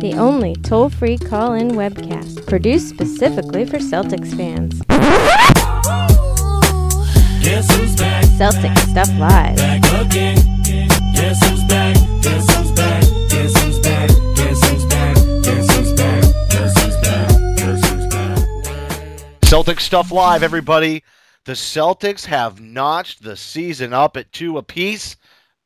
The only toll free call in webcast produced specifically for Celtics fans. Guess who's back? Celtic Stuff Live. Back again. Guess who's back? Guess who's back? Guess who's back? Guess who's back? Guess who's back? Guess who's back? Guess who's back? Celtic Stuff Live, everybody. The Celtics have notched the season up at two apiece.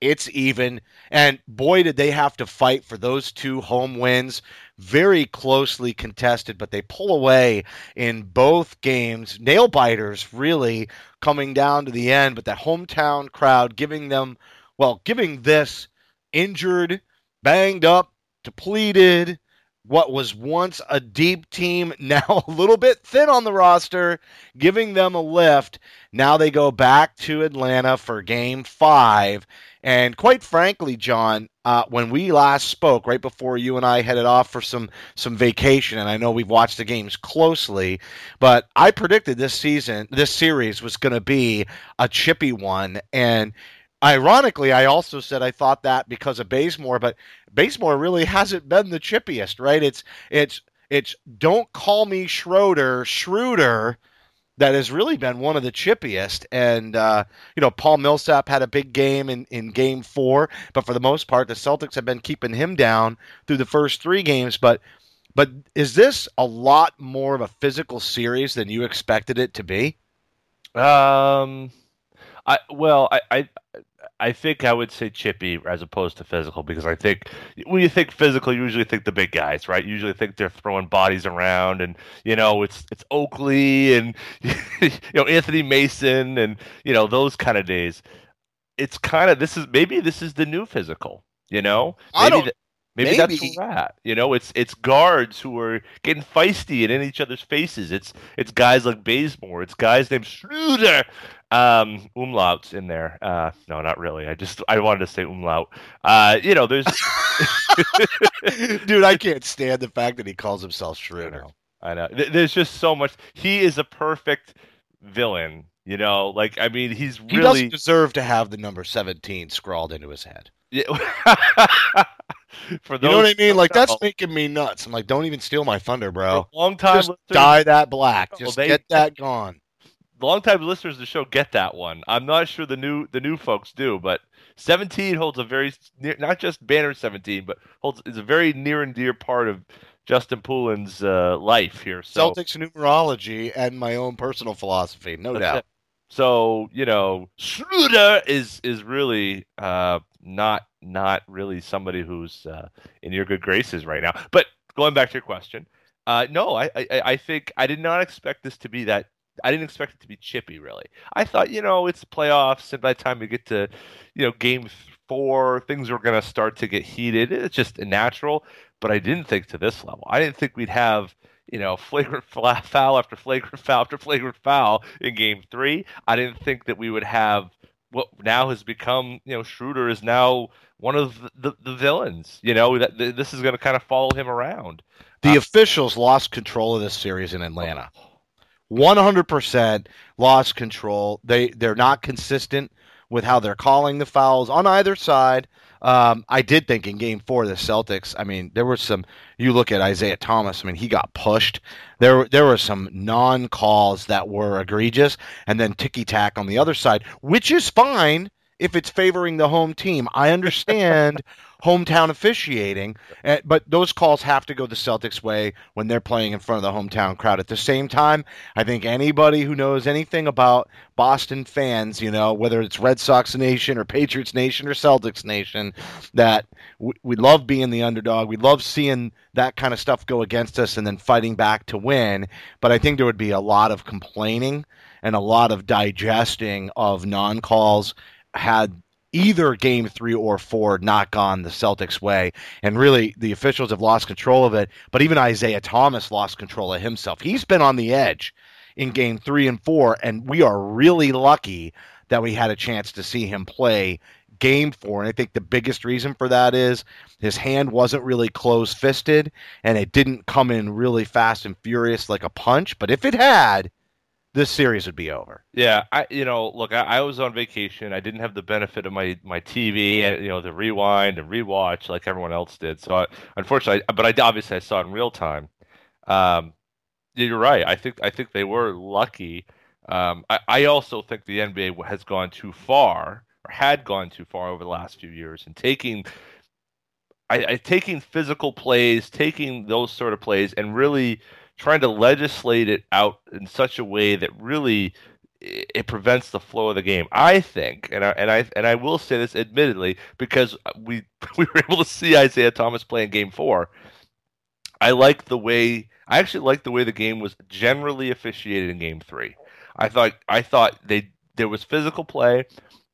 It's even. And boy, did they have to fight for those two home wins. Very closely contested, but they pull away in both games. Nail biters, really, coming down to the end, but that hometown crowd giving them, well, giving this injured, banged up, depleted, what was once a deep team, now a little bit thin on the roster, giving them a lift. Now they go back to Atlanta for game five. And quite frankly, John, uh, when we last spoke, right before you and I headed off for some some vacation, and I know we've watched the games closely, but I predicted this season, this series was going to be a chippy one, and ironically, I also said I thought that because of Bazemore, but Bazemore really hasn't been the chippiest, right? It's it's it's don't call me Schroeder, Schroeder that has really been one of the chippiest. And uh, you know, Paul Millsap had a big game in, in game four, but for the most part, the Celtics have been keeping him down through the first three games. But but is this a lot more of a physical series than you expected it to be? Um, I well, I, I I think I would say chippy as opposed to physical because I think when you think physical, you usually think the big guys, right? You usually think they're throwing bodies around, and you know it's it's Oakley and you know Anthony Mason and you know those kind of days. It's kind of this is maybe this is the new physical, you know. I Maybe don't- th- Maybe, that's maybe. where at. You know, it's it's guards who are getting feisty and in each other's faces. It's it's guys like Bazemore. It's guys named Schroeder. Um, umlauts in there. Uh, no, not really. I just I wanted to say umlaut. Uh, you know, there's Dude, I can't stand the fact that he calls himself Schroeder. I know. Th- There's just so much. He is a perfect villain. You know, like I mean, he's He really. doesn't deserve to have the number 17 scrawled into his head. Yeah. For those, You know what I mean? Like that's making me nuts. I'm like, don't even steal my thunder, bro. long time Just listeners, dye that black. Oh, Just they- get that gone. Long time listeners of the show get that one. I'm not sure the new the new folks do, but 17 holds a very near, not just banner 17, but holds is a very near and dear part of Justin Poolin's uh, life here. So Celtics numerology and my own personal philosophy, no That's doubt. it. So you know, Schroeder is is really uh, not not really somebody who's uh, in your good graces right now. But going back to your question, uh, no, I, I I think I did not expect this to be that. I didn't expect it to be chippy. Really, I thought you know it's playoffs, and by the time we get to you know game four, things are going to start to get heated. It's just natural. But I didn't think to this level. I didn't think we'd have you know, flagrant foul after flagrant foul after flagrant foul in game three. I didn't think that we would have what now has become, you know, Schroeder is now one of the, the, the villains. You know, that this is going to kind of follow him around. The Uh, officials lost control of this series in Atlanta. 100% lost control. They they're not consistent with how they're calling the fouls on either side. Um, I did think in Game Four, the Celtics. I mean, there were some. You look at Isaiah Thomas. I mean, he got pushed. There there were some non calls that were egregious, and then ticky tack on the other side, which is fine. if it's favoring the home team. I understand hometown officiating, eh, but those calls have to go the Celtics' way when they're playing in front of the hometown crowd. At the same time, I think anybody who knows anything about Boston fans, you know, whether it's Red Sox Nation or Patriots Nation or Celtics Nation, that we, we love being the underdog. We love seeing that kind of stuff go against us and then fighting back to win. But I think there would be a lot of complaining and a lot of digesting of non calls had either game three or four not gone the Celtics' way. And really, the officials have lost control of it. But even Isaiah Thomas lost control of himself. He's been on the edge in game three and four, and we are really lucky that we had a chance to see him play game four. And I think the biggest reason for that is his hand wasn't really close fisted and it didn't come in really fast and furious like a punch. But if it had, this series would be over. Yeah, I you know, look, I, I was on vacation. I didn't have the benefit of my my TV and you know the rewind and rewatch like everyone else did. So I, unfortunately, but I obviously I saw it in real time. Um, you're right. I think I think they were lucky. Um, I, I also think the NBA has gone too far or had gone too far over the last few years and taking I, I taking physical plays, taking those sort of plays, and really trying to legislate it out in such a way that really it prevents the flow of the game. I think, and I and I and I will say this admittedly because we we were able to see Isaiah Thomas play in Game Four. I like the way I actually like the way the game was generally officiated in Game Three. I thought I thought they there was physical play,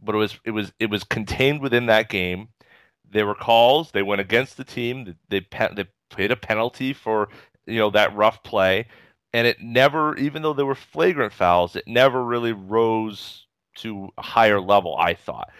but it was it was it was contained within that game. There were calls. They went against the team. They pe- they paid a penalty for you know that rough play, and it never, even though there were flagrant fouls, it never really rose to a higher level. I thought.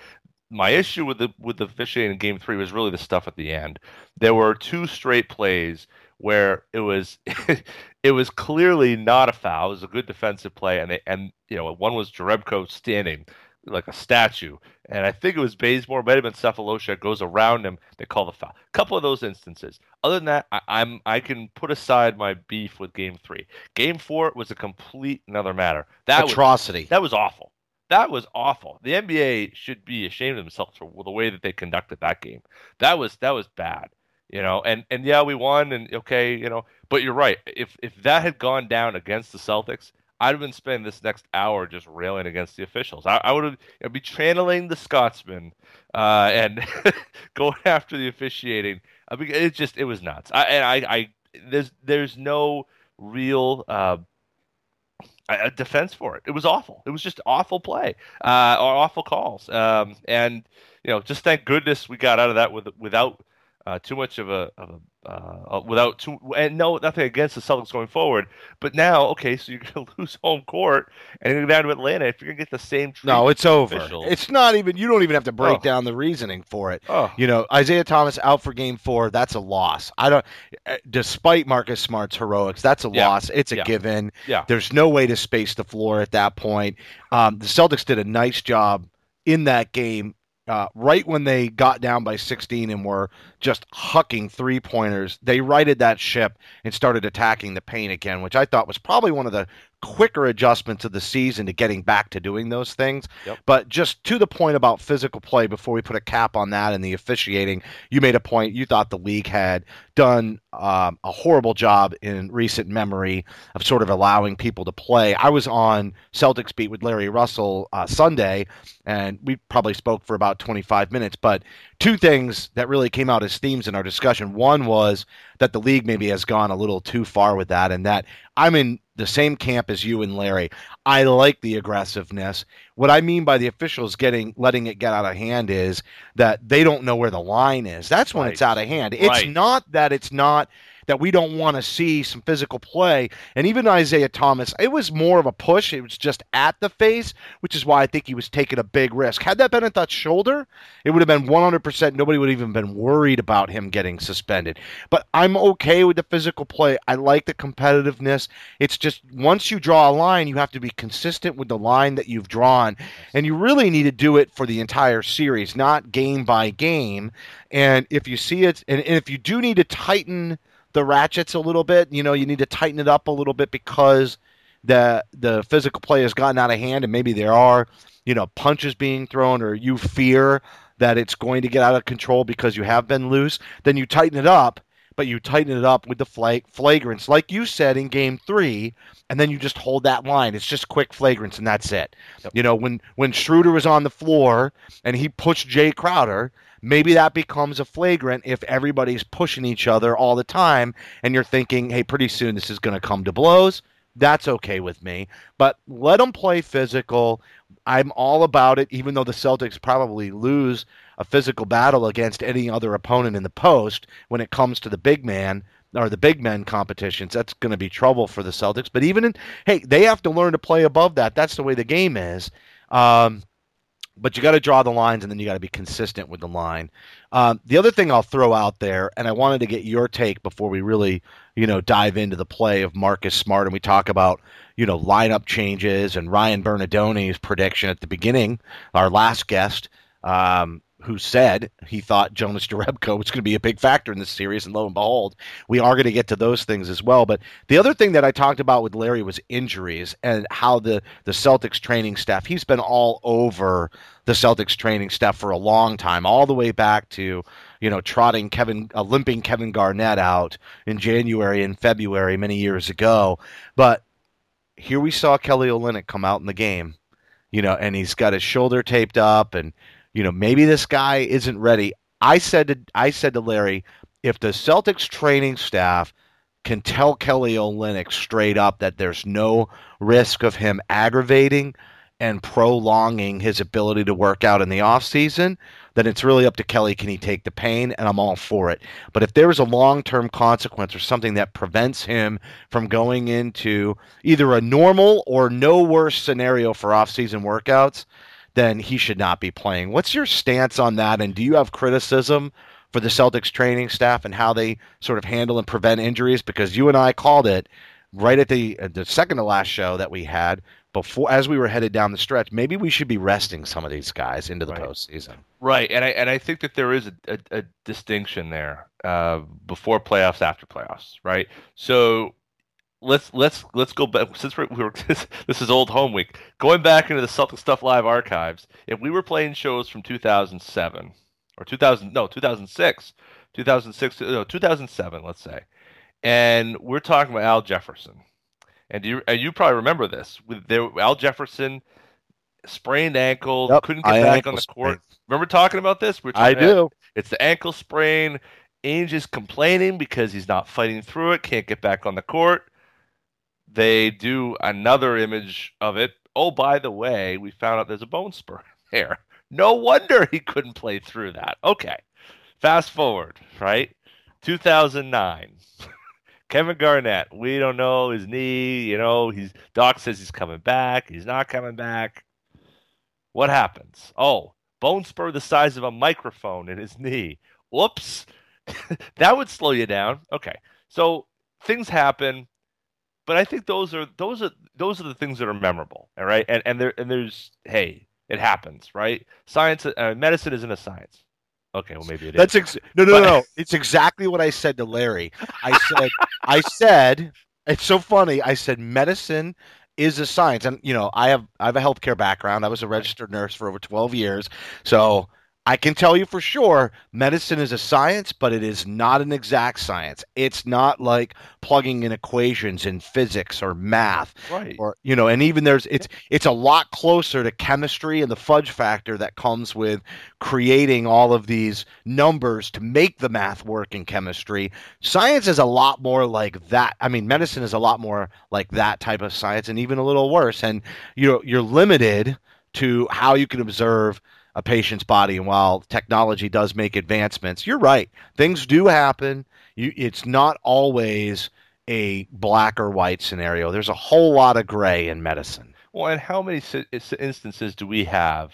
My issue with the with the officiating in Game Three was really the stuff at the end. There were two straight plays where it was it was clearly not a foul. It was a good defensive play, and they, and you know one was Jerebko standing like a statue, and I think it was Bazemore, might have been Sefolosha, goes around him. They call the foul. A couple of those instances. Other than that, I, I'm I can put aside my beef with Game Three. Game Four was a complete another matter. That was Atrocity. that was awful. That was awful. The NBA should be ashamed of themselves for the way that they conducted that game. That was that was bad. You know, and and yeah, we won, and okay, you know, but you're right. If if that had gone down against the Celtics, I'd have been spending this next hour just railing against the officials. I, I would have be channeling the Scotsman uh, and going after the officiating. I mean, it just it was nuts. I and I, I there's there's no real uh, defense for it. It was awful. It was just awful play uh, or awful calls. Um, and you know, just thank goodness we got out of that with without uh, too much of a, of a uh, without too and no nothing against the Celtics going forward. But now, okay, so you're gonna lose home court and you're gonna go down to Atlanta. If you're gonna get the same, No, it's over. It's not even. You don't even have to break Oh. down the reasoning for it. Oh. You know, Isaiah Thomas out for Game Four. That's a loss. I don't. uh, Despite Marcus Smart's heroics, that's a Yeah. loss. It's a Yeah. given. Yeah. There's no way to space the floor at that point. Um, the Celtics did a nice job in that game. Uh, right when they got down by 16 and were just hucking three pointers, they righted that ship and started attacking the paint again, which I thought was probably one of the quicker adjustments of the season to getting back to doing those things. Yep. But just to the point about physical play, before we put a cap on that and the officiating, you made a point. You thought the league had done um, a horrible job in recent memory of sort of allowing people to play. I was on Celtics beat with Larry Russell uh, Sunday, and we probably spoke for about 25 minutes. But two things that really came out as themes in our discussion. One was that the league maybe has gone a little too far with that, and that I'm in the same camp as you and Larry. I like the aggressiveness. What I mean by the officials getting letting it get out of hand is that they don't know where the line is. That's when it's out of hand. It's Right. not that it's not that we don't want to see some physical play. And even Isaiah Thomas, it was more of a push. It was just at the face, which is why I think he was taking a big risk. Had that been at that shoulder, it would have been 100%. Nobody would have even been worried about him getting suspended. But I'm okay with the physical play. I like the competitiveness. It's just once you draw a line, you have to be consistent with the line that you've drawn. And you really need to do it for the entire series, not game by game. And if you see it, and, and if you do need to tighten the ratchets a little bit, you know, you need to tighten it up a little bit because the the physical play has gotten out of hand, and maybe there are you know, punches being thrown or you fear that it's going to get out of control because you have been loose, then you tighten it up, but you tighten it up with the flag flagrants, like you said in game three, and then you just hold that line. It's just quick flagrants and that's it. You know, when when Schroeder was on the floor and he pushed Jae Crowder, maybe that becomes a flagrant if everybody's pushing each other all the time and you're thinking, hey, pretty soon this is going to come to blows. That's okay with me. But let them play physical. I'm all about it, even though the Celtics probably lose a physical battle against any other opponent in the post when it comes to the big man or the big men competitions. That's going to be trouble for the Celtics. But even in, hey, they have to learn to play above that. That's the way the game is. Um, but you got to draw the lines and then you got to be consistent with the line. Um, the other thing I'll throw out there, and I wanted to get your take before we really, you know, dive into the play of Marcus Smart and we talk about, you know, lineup changes and Ryan Bernardoni's prediction at the beginning, our last guest, um, who said he thought Jonas Jerebko was going to be a big factor in this series, and lo and behold, we are going to get to those things as well. But the other thing that I talked about with Larry was injuries and how the the Celtics training staff. He's been all over the Celtics training staff for a long time, all the way back to you know trotting Kevin, uh, limping Kevin Garnett out in January and February many years ago. But here we saw Kelly Olynyk come out in the game, you know, and he's got his shoulder taped up and you know, maybe this guy isn't ready. I said to I said to Larry, if the Celtics training staff can tell Kelly Olynyk straight up that there's no risk of him aggravating and prolonging his ability to work out in the offseason, then it's really up to Kelly. Can he take the pain? And I'm all for it. But if there is a long term consequence or something that prevents him from going into either a normal or no worse scenario for offseason workouts, then he should not be playing. What's your stance on that? And do you have criticism for the Celtics training staff and how they sort of handle and prevent injuries? Because you and I called it right at the at the second to last show that we had before as we were headed down the stretch. Maybe we should be resting some of these guys into the Right. postseason. Right, and I and I think that there is a, a, a distinction there uh, before playoffs, after playoffs, right? So let's let's let's go back since we're, we were this is old home week. Going back into the Celtic Stuff Live archives, if we were playing shows from 2007 or 2000 no 2006, 2006 no 2007, let's say, and we're talking about Al Jefferson, and you and you probably remember this with there Al Jefferson sprained ankle, Yep, couldn't I get back on the sprain. court. Remember talking about this? We're I do. It's the ankle sprain. Ainge is complaining because he's not fighting through it, can't get back on the court. They do another image of it. Oh, by the way, we found out there's a bone spur there. No wonder he couldn't play through that. Okay. Fast forward, right? 2009. Kevin Garnett, we don't know his knee, you know, he's Doc says he's coming back, he's not coming back. What happens? Oh, bone spur the size of a microphone in his knee. Whoops. that would slow you down. Okay. So things happen, but I think those are those are those are the things that are memorable. All right. And and there and there's hey, it happens, right? Science uh, medicine isn't a science. Okay, well maybe it is. That's ex- no, no, But- no, no. It's exactly what I said to Larry. I said, I said, it's so funny. I said, medicine is a science, and you know, I have I have a healthcare background. I was a registered nurse for over twelve years, so I can tell you for sure, medicine is a science, but it is not an exact science. It's not like plugging in equations in physics or math right. or you know and even there's it's it's a lot closer to chemistry and the fudge factor that comes with creating all of these numbers to make the math work in chemistry science is a lot more like that i mean medicine is a lot more like that type of science and even a little worse and you know you're limited to how you can observe a patient's body and while technology does make advancements you're right things do happen you it's not always a black or white scenario. There's a whole lot of gray in medicine. Well, and how many instances do we have?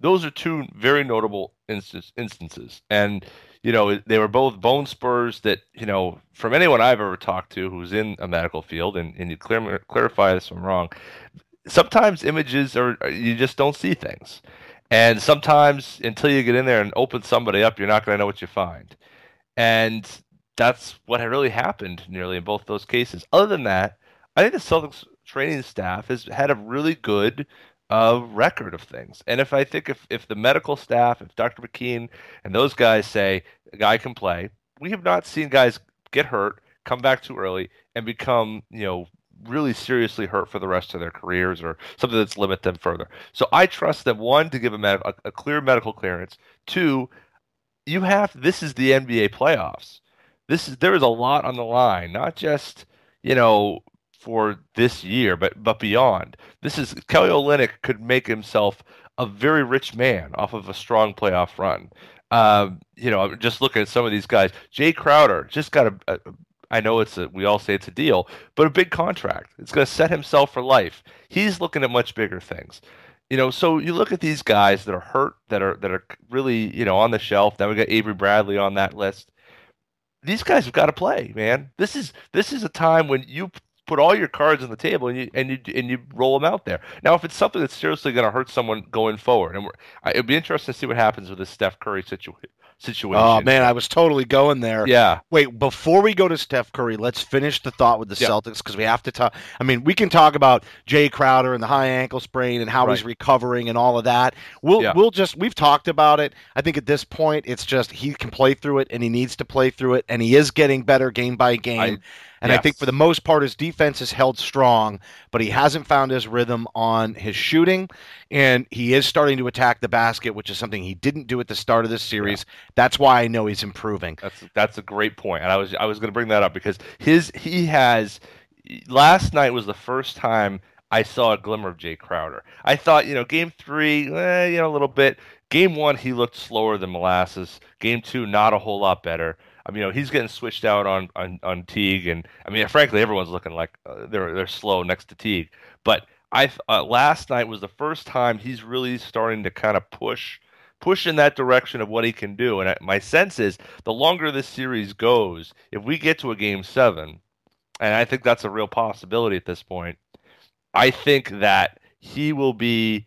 Those are two very notable instance, instances, and you know they were both bone spurs that you know from anyone I've ever talked to who's in a medical field, and, and you clarify this if I'm wrong. Sometimes images are you just don't see things, and sometimes until you get in there and open somebody up, you're not going to know what you find, and that's what had really happened nearly in both those cases. Other than that, I think the Celtics training staff has had a really good a record of things. And if I think if, if the medical staff, if Dr. McKeon and those guys say a guy can play, we have not seen guys get hurt, come back too early, and become, you know, really seriously hurt for the rest of their careers or something that's limit them further. So I trust them one to give a, med- a, clear medical clearance. Two, you have this is the NBA playoffs. This is there is a lot on the line, not just you know for this year, but but beyond. This is Kelly Olynyk could make himself a very rich man off of a strong playoff run. Um, you know, just looking at some of these guys. Jae Crowder just got a, a I know it's a we all say it's a deal, but a big contract. It's going to set himself for life. He's looking at much bigger things. You know, so you look at these guys that are hurt, that are that are really you know on the shelf. Then we got Avery Bradley on that list. These guys have got to play, man. This is this is a time when you put all your cards on the table and you and you and you roll them out there. Now, if it's something that's seriously going to hurt someone going forward, and it'd be interesting to see what happens with this Steph Curry situation. Situation. Oh man, I was totally going there. Yeah. Wait, before we go to Steph Curry, let's finish the thought with the Yeah. Celtics because we have to talk. I mean, we can talk about Jae Crowder and the high ankle sprain and how he's recovering and all of that. We'll Yeah. we'll just we've talked about it. I think at this point, it's just he can play through it and he needs to play through it, and he is getting better game by game. I- and I think for the most part, his defense is held strong, but he hasn't found his rhythm on his shooting, and he is starting to attack the basket, which is something he didn't do at the start of this series. That's why I know he's improving. That's that's a great point, and I was I was going to bring that up because his he has last night was the first time I saw a glimmer of Jae Crowder. I thought you know game three, eh, you know a little bit. Game one he looked slower than molasses. Game two not a whole lot better. I mean, you know, he's getting switched out on on, on Teague, and I mean, frankly, everyone's looking like uh, they're they're slow next to Teague. But I uh, last night was the first time he's really starting to kind of push push in that direction of what he can do. And I, my sense is the longer this series goes, if we get to a game seven, and I think that's a real possibility at this point, I think that he will be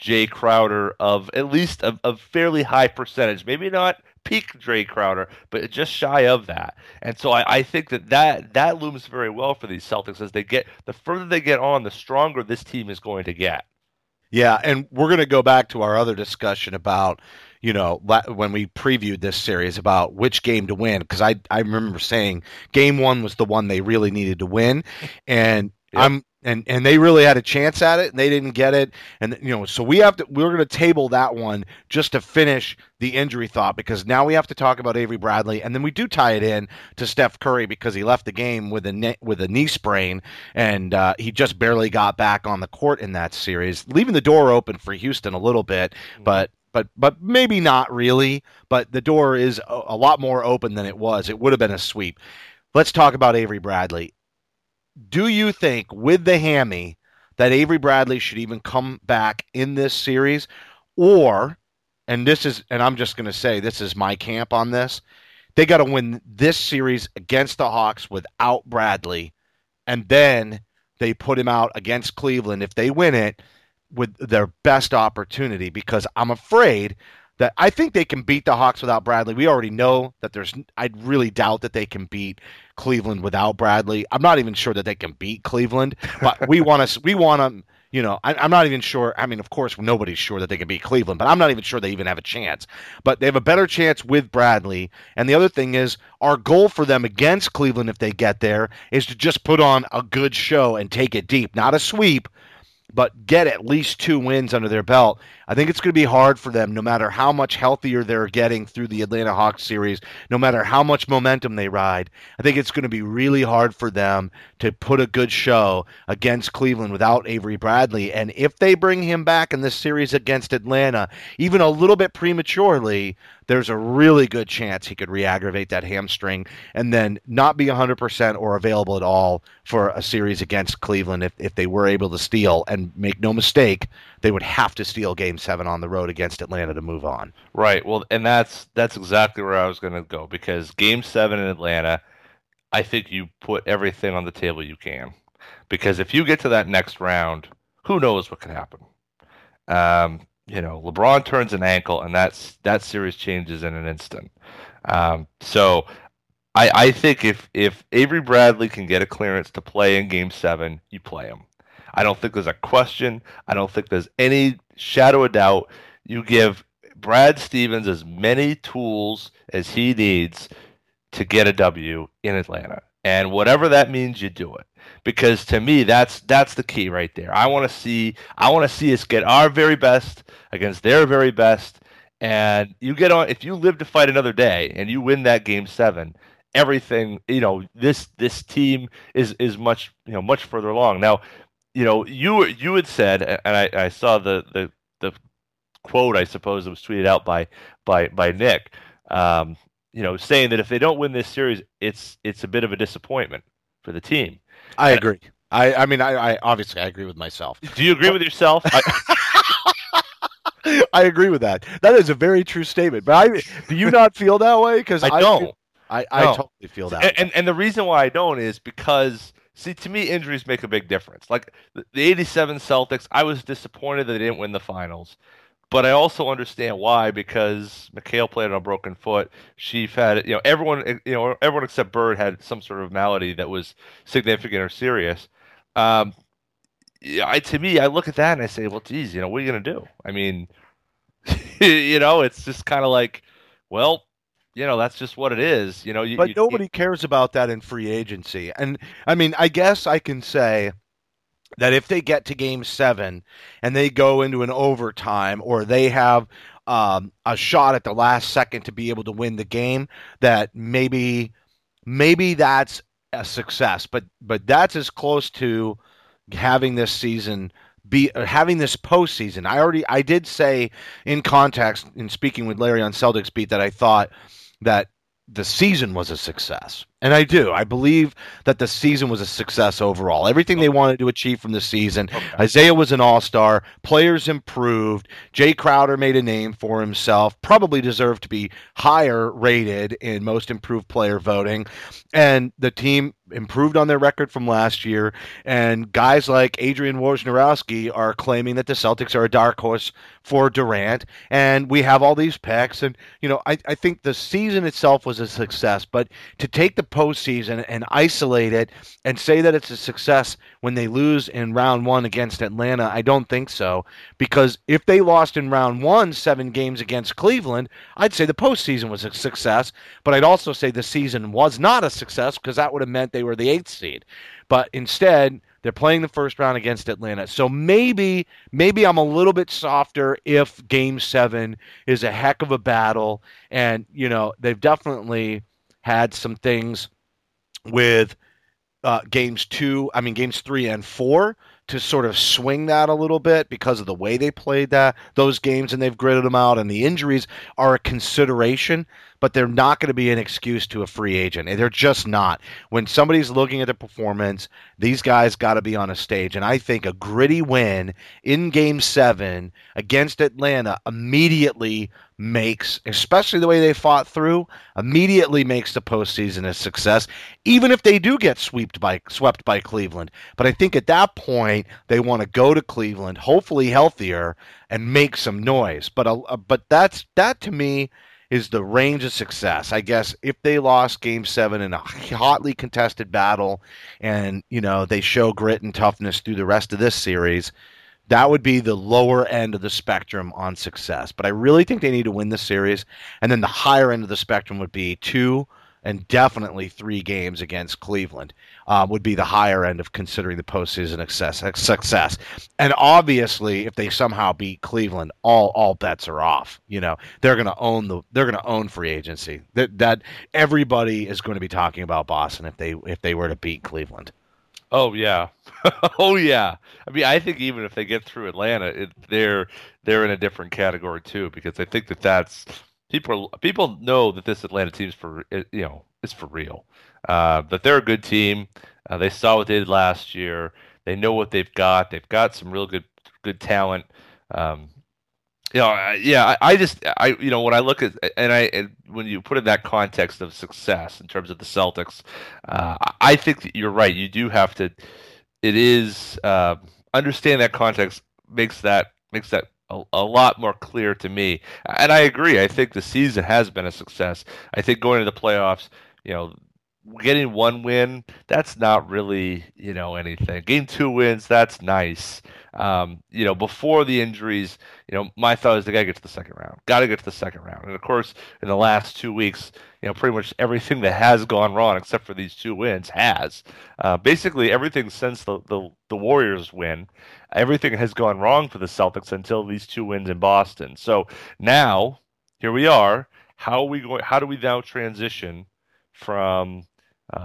Jae Crowder of at least a, a fairly high percentage, maybe not peak Jae Crowder, but just shy of that. And so I, I think that, that that looms very well for these Celtics as they get the further they get on, the stronger this team is going to get. Yeah, and we're going to go back to our other discussion about, you know, when we previewed this series about which game to win because I I remember saying game 1 was the one they really needed to win and Yep. I'm and and they really had a chance at it and they didn't get it. And you know so we have to we're going to table that one just to finish the injury thought because now we have to talk about Avery Bradley and then we do tie it in to Steph Curry because he left the game with a ne- with a knee sprain and uh, he just barely got back on the court in that series leaving the door open for Houston a little bit but but but maybe not really but the door is a, a lot more open than it was. It would have been a sweep. Let's talk about Avery Bradley do you think with the hammy that Avery Bradley should even come back in this series or and this is and I'm just going to say this is my camp on this they got to win this series against the Hawks without Bradley and then they put him out against Cleveland if they win it with their best opportunity because I'm afraid that I think they can beat the Hawks without Bradley. We already know that there's I really doubt that they can beat Cleveland without Bradley. I'm not even sure that they can beat Cleveland, but we want to we want them. you know, I, I'm not even sure. I mean, of course, nobody's sure that they can beat Cleveland, but I'm not even sure they even have a chance. But they have a better chance with Bradley. And the other thing is, our goal for them against Cleveland, if they get there, is to just put on a good show and take it deep. Not a sweep, but get at least two wins under their belt. I think it's going to be hard for them, no matter how much healthier they're getting through the Atlanta Hawks series, no matter how much momentum they ride. I think it's going to be really hard for them to put a good show against Cleveland without Avery Bradley. And if they bring him back in this series against Atlanta, even a little bit prematurely, there's a really good chance he could re aggravate that hamstring and then not be 100% or available at all for a series against Cleveland if, if they were able to steal. And make no mistake, they would have to steal game seven on the road against Atlanta to move on. Right. Well, and that's that's exactly where I was going to go because Game Seven in Atlanta, I think you put everything on the table you can, because if you get to that next round, who knows what could happen? Um, you know, LeBron turns an ankle, and that's that series changes in an instant. Um, so, I I think if if Avery Bradley can get a clearance to play in Game Seven, you play him. I don't think there's a question. I don't think there's any shadow of doubt. You give Brad Stevens as many tools as he needs to get a W in Atlanta. And whatever that means, you do it. Because to me, that's that's the key right there. I want to see I want to see us get our very best against their very best. And you get on if you live to fight another day and you win that game seven, everything you know this this team is is much you know much further along now you know you you had said and i, I saw the, the the quote i suppose that was tweeted out by by by nick um, you know saying that if they don't win this series it's it's a bit of a disappointment for the team I agree. I, I mean, I, I obviously I agree with myself. do you agree with yourself I, I agree with that. That is a very true statement. But I do you not feel that way? Because I don't. I, I No. totally feel that. and, and and the reason why I don't is because see to me injuries make a big difference. Like the, the 87 Celtics, I was disappointed that they didn't win the finals. But I also understand why because McHale played on a broken foot. Chief had you know everyone you know everyone except Bird had some sort of malady that was significant or serious. Um, yeah, I, to me, I look at that and I say, well, geez, you know, what are you gonna do? I mean, you know, it's just kind of like, well, you know, that's just what it is. You know, you, but you- nobody cares about that in free agency. And I mean, I guess I can say that if they get to game seven and they go into an overtime or they have um, a shot at the last second to be able to win the game, that maybe maybe that's a success. But but that's as close to having this season be having this postseason. I already I did say in context in speaking with Larry on Celtics beat that I thought that the season was a success. And I do. I believe that the season was a success overall. Everything they wanted to achieve from the season. Isaiah was an all star. Players improved. Jae Crowder made a name for himself. Probably deserved to be higher rated in most improved player voting. And the team improved on their record from last year. And guys like Adrian Wojnarowski are claiming that the Celtics are a dark horse for Durant. And we have all these picks. And, you know, I, I think the season itself was a success. But to take the postseason and isolate it and say that it's a success when they lose in round one against Atlanta, I don't think so. Because if they lost in round one, seven games against Cleveland, I'd say the postseason was a success. But I'd also say the season was not a success because that would have meant they were the eighth seed. But instead, they're playing the first round against Atlanta. So maybe maybe I'm a little bit softer if game 7 is a heck of a battle and you know, they've definitely had some things with uh, games 2, I mean games 3 and 4 to sort of swing that a little bit because of the way they played that those games and they've gritted them out and the injuries are a consideration but they're not going to be an excuse to a free agent they're just not. When somebody's looking at the performance these guys got to be on a stage and i think a gritty win in game 7 against atlanta immediately makes especially the way they fought through immediately makes the postseason a success even if they do get swept by swept by cleveland but i think at that point they want to go to cleveland hopefully healthier and make some noise but uh, but that's that to me is the range of success. I guess if they lost game seven in a hotly contested battle and, you know, they show grit and toughness through the rest of this series, that would be the lower end of the spectrum on success. But I really think they need to win the series. And then the higher end of the spectrum would be two and definitely three games against Cleveland uh, would be the higher end of considering the postseason. Success, and obviously, if they somehow beat Cleveland, all all bets are off. You know, they're going to own the they're going to own free agency. That that everybody is going to be talking about Boston if they if they were to beat Cleveland. Oh yeah, oh yeah. I mean, I think even if they get through Atlanta, it, they're they're in a different category too because I think that that's people people know that this Atlanta team's for you know is for real. Uh, that they're a good team. Uh, they saw what they did last year. They know what they've got. They've got some real good good talent. Um, you know, I- yeah, I, I just, I, you know, when I look at, and I, and when you put in that context of success in terms of the Celtics, uh, I think that you're right. You do have to, it is, uh, understand that context makes that, makes that a, a lot more clear to me. And I agree. I think the season has been a success. I think going to the playoffs, you know, getting one win, that's not really, you know, anything. Getting two wins, that's nice. Um, you know, before the injuries, you know, my thought is they got to get to the second round. Got to get to the second round. And of course, in the last two weeks, you know, pretty much everything that has gone wrong, except for these two wins, has. Uh, basically, everything since the, the the Warriors win, everything has gone wrong for the Celtics until these two wins in Boston. So now, here we are. How are we going? How do we now transition from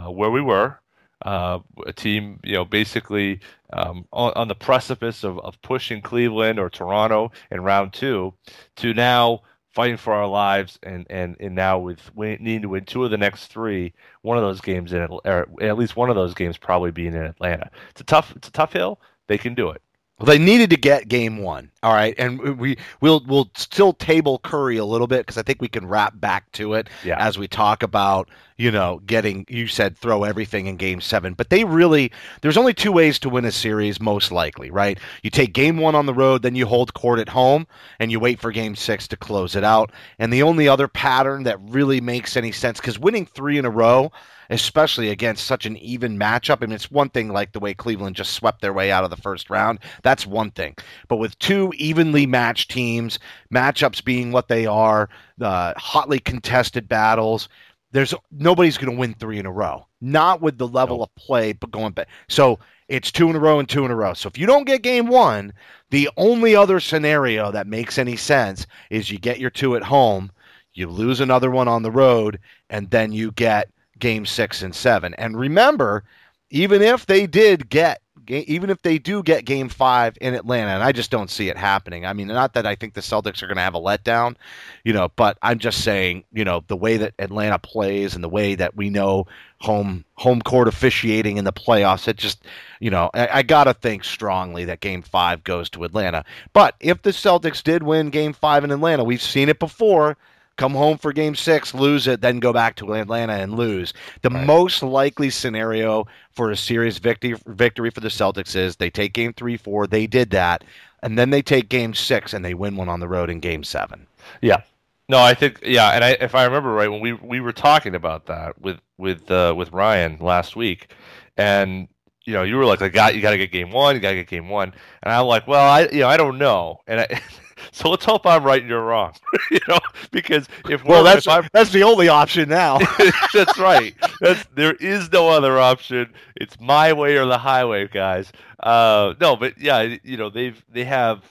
where we were? Uh, a team, you know, basically um, on, on the precipice of, of pushing Cleveland or Toronto in round two, to now fighting for our lives, and and, and now with needing to win two of the next three, one of those games in, at least one of those games probably being in Atlanta. It's a tough, it's a tough hill. They can do it. Well, they needed to get game one. All right, and we we'll we'll still table Curry a little bit because I think we can wrap back to it Yeah. as we talk about you know getting. You said throw everything in game seven, but they really there's only two ways to win a series most likely, right? You take game one on the road, then you hold court at home, and you wait for game six to close it out. And the only other pattern that really makes any sense because winning three in a row especially against such an even matchup. I mean, it's one thing like the way Cleveland just swept their way out of the first round. That's one thing. But with two evenly matched teams, matchups being what they are, the hotly contested battles, there's nobody's going to win three in a row. Not with the level of play, but going back. So it's two in a row and two in a row. So if you don't get game one, the only other scenario that makes any sense is you get your two at home, you lose another one on the road, and then you get game six and seven. And remember, even if they did get, even if they do get game five in Atlanta, and I just don't see it happening. I mean, not that I think the Celtics are going to have a letdown, you know, but I'm just saying, you know, the way that Atlanta plays and the way that we know home home court officiating in the playoffs, it just, you know, I, I got to think strongly that game five goes to Atlanta. But if the Celtics did win game five in Atlanta, we've seen it before come home for game six, lose it, then go back to Atlanta and lose. The most likely scenario for a series victory victory for the Celtics is they take game three, four, they did that, and then they take game six and they win one on the road in game seven. Yeah. No, I think yeah, and I, if I remember right, when we we were talking about that with with uh, with Ryan last week, and you know you were like, I got you got to get game one, you got to get game one, and I'm like, well, I you know I don't know, and I, so let's hope I'm right and you're wrong, you know, because if Well, that's if that's the only option now. that's right. That's there is no other option. It's my way or the highway, guys. Uh, no, but yeah, you know they've they have.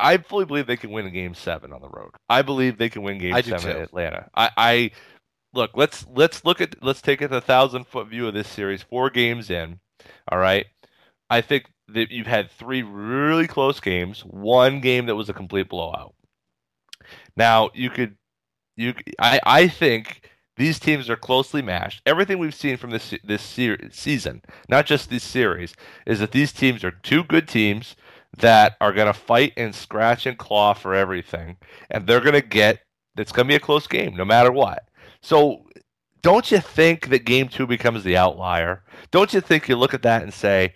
I- fully believe they can win a game seven on the road. I believe they can win game seven too. in Atlanta. I, I look. Let's let's look at let's take it a thousand foot view of this series. Four games in. All right. I think that you've had three really close games. One game that was a complete blowout. Now you could you I I think these teams are closely matched. Everything we've seen from this this season, not just this series, is that these teams are two good teams that are going to fight and scratch and claw for everything, and they're going to get. It's going to be a close game, no matter what. So, don't you think that Game Two becomes the outlier? Don't you think you look at that and say,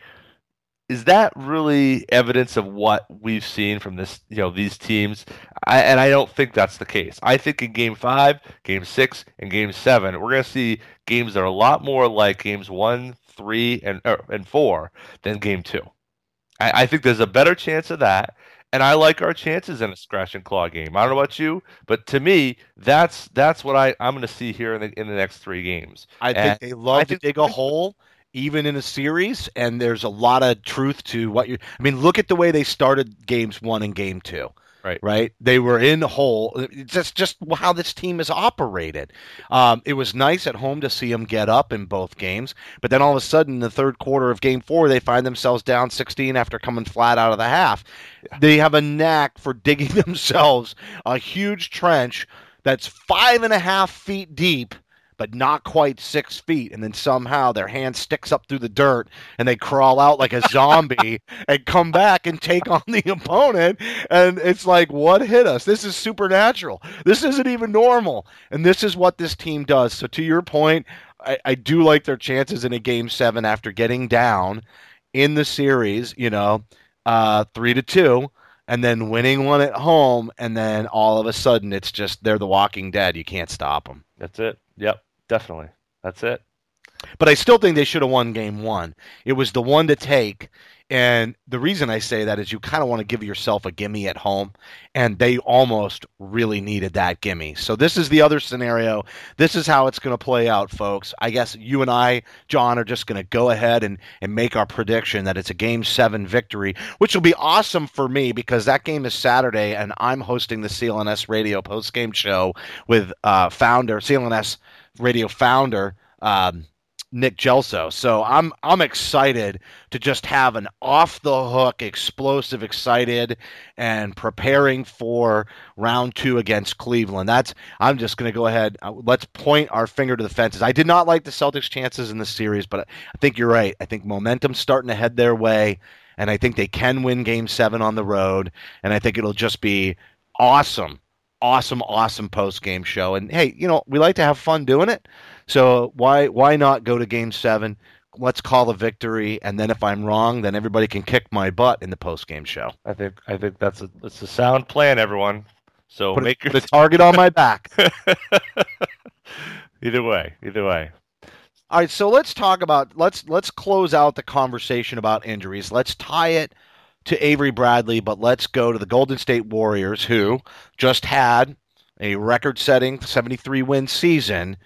is that really evidence of what we've seen from this you know these teams? I, and i don't think that's the case. I think in game five game six and game seven we're going to see games that are a lot more like games one three and er, and four than game two. I, I think there's a better chance of that and i like our chances in a scratch and claw game. I don't know about you but to me that's that's what I, i'm going to see here in the, in the next three games. I And think they love I to dig a hole, even in a series, and there's a lot of truth to what you. I mean, look at the way they started games one and game two. Right. right. They were in the hole. It's just just how this team is operated. Um, it was nice at home to see them get up in both games, but then all of a sudden, in the third quarter of Game Four, they find themselves down 16 after coming flat out of the half. They have a knack for digging themselves a huge trench that's five and a half feet deep but not quite six feet. And then somehow their hand sticks up through the dirt and they crawl out like a zombie and come back and take on the opponent. And it's like, what hit us? This is supernatural. This isn't even normal. And this is what this team does. So, to your point, I, I do like their chances in a game seven after getting down in the series, you know, uh, three to two. And then winning one at home, and then all of a sudden it's just they're the Walking Dead. You can't stop them. that's it yep definitely that's it But I still think they should have won game one. It was the one to take. And the reason I say that is you kind of want to give yourself a gimme at home, and they almost really needed that gimme. So this is the other scenario. This is how it's going to play out, folks. I guess you and I, John, are just going to go ahead and, and make our prediction that it's a game seven victory, which will be awesome for me because that game is Saturday, and I'm hosting the CLNS Radio post game show with uh, founder CLNS Radio founder. Um, Nick Gelso. So I'm I'm excited to just have an off the hook, explosive, excited, and preparing for round two against Cleveland. That's I'm just going to go ahead. uh, Let's point our finger to the fences. I did not like the Celtics' chances in the series, but I think you're right. I think momentum's starting to head their way, and I think they can win Game Seven on the road. And I think it'll just be awesome. Awesome, awesome post game show. And hey, you know, we like to have fun doing it. So why why not go to game seven? Let's call the victory, and then if I'm wrong, then everybody can kick my butt in the post game show. I think I think that's a that's a sound plan, everyone. So Put, make a, your put a target on my back. either way, either way. All right, so let's talk about let's let's close out the conversation about injuries. Let's tie it to Avery Bradley, but let's go to the Golden State Warriors who just had a record-setting 73 win season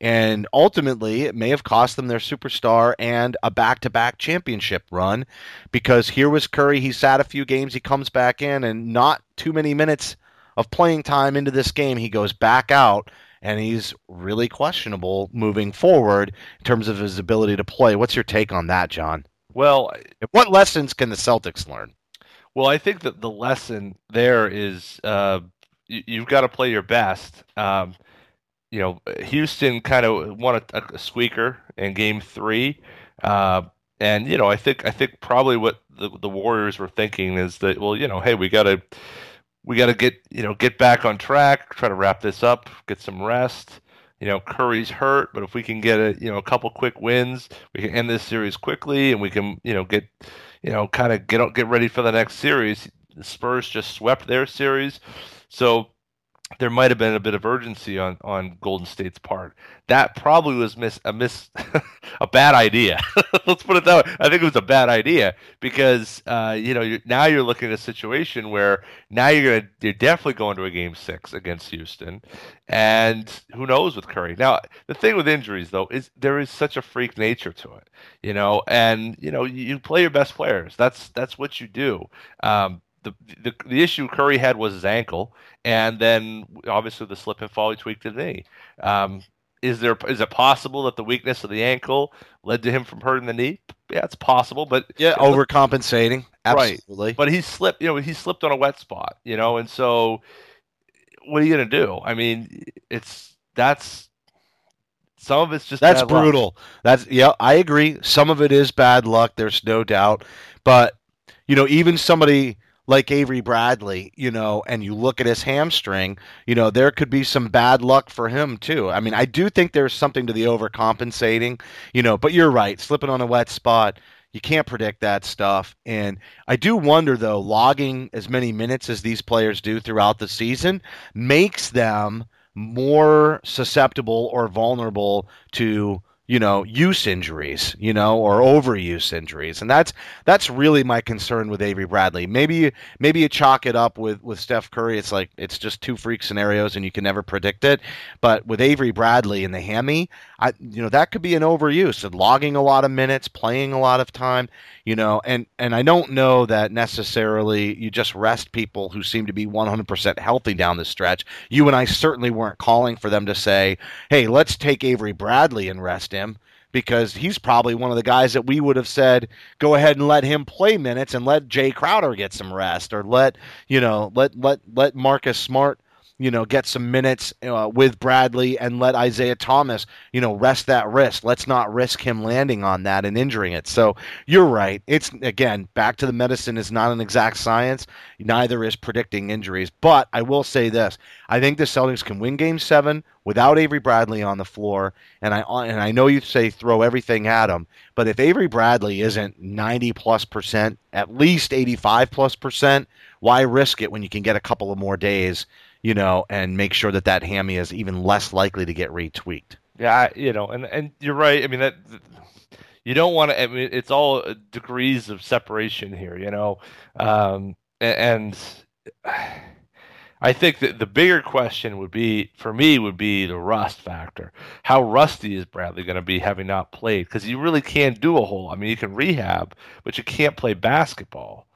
and ultimately it may have cost them their superstar and a back-to-back championship run because here was Curry, he sat a few games, he comes back in and not too many minutes of playing time into this game, he goes back out and he's really questionable moving forward in terms of his ability to play. What's your take on that, John? Well, What lessons can the Celtics learn? well, I think that the lesson there is uh, you, you've got to play your best. Um, you know, Houston kind of won a, a squeaker in Game Three, uh, and you know, I think I think probably what the, the Warriors were thinking is that well, you know, hey, we got to we got to get you know get back on track, try to wrap this up, get some rest. You know, Curry's hurt, but if we can get a you know a couple quick wins, we can end this series quickly, and we can you know get you know kind of get get ready for the next series. The Spurs just swept their series, so there might have been a bit of urgency on on Golden State's part. That probably was miss a miss a bad idea. Let's put it that way. I think it was a bad idea because uh, you know you're, now you're looking at a situation where now you're gonna you're definitely going to a game six against Houston, and who knows with Curry. Now the thing with injuries though is there is such a freak nature to it, you know, and you know you, play your best players. That's that's what you do. Um, the, the the issue Curry had was his ankle, and then obviously the slip and fall he tweaked his knee. Um, is there is it possible that the weakness of the ankle led to him from hurting the knee? Yeah, it's possible, but Yeah, overcompensating. Right. But he slipped. You know, he slipped on a wet spot. You know, and so what are you gonna do? I mean, it's that's some of it's just That's bad luck. brutal. That's yeah, I agree. Some of it is bad luck, there's no doubt. But you know, even somebody like Avery Bradley, you know, and you look at his hamstring, you know, there could be some bad luck for him too. I mean, I do think there's something to the overcompensating, you know, but you're right, slipping on a wet spot, you can't predict that stuff. And I do wonder though, logging as many minutes as these players do throughout the season makes them more susceptible or vulnerable to you know use injuries you know or overuse injuries. And that's that's really my concern with Avery Bradley. Maybe maybe you chalk it up with with Steph Curry it's like it's just two freak scenarios and you can never predict it. But with Avery Bradley and the hammy I you know that could be an overuse and logging a lot of minutes playing a lot of time you know and and I don't know that necessarily you just rest people who seem to be 100% healthy down the stretch. You and I certainly weren't calling for them to say hey let's take Avery Bradley and rest him because he's probably one of the guys that we would have said go ahead and let him play minutes and let Jae Crowder get some rest or let you know let let let Marcus Smart you know, get some minutes uh, with Bradley and let Isaiah Thomas, you know, rest that wrist. Let's not risk him landing on that and injuring it. So you're right. It's again back to the medicine is not an exact science. Neither is predicting injuries. But I will say this: I think the Celtics can win Game Seven without Avery Bradley on the floor. And I and I know you say throw everything at him, but if Avery Bradley isn't 90 plus percent, at least 85 plus percent, why risk it when you can get a couple of more days? You know, and make sure that that hammy is even less likely to get retweaked. Yeah, you know, and and you're right. I mean that you don't want to. I mean, it's all degrees of separation here, you know, um, a- and. I think that the bigger question would be for me would be the rust factor. How rusty is Bradley going to be having not played? Because you really can't do a whole. I mean, you can rehab, but you can't play basketball.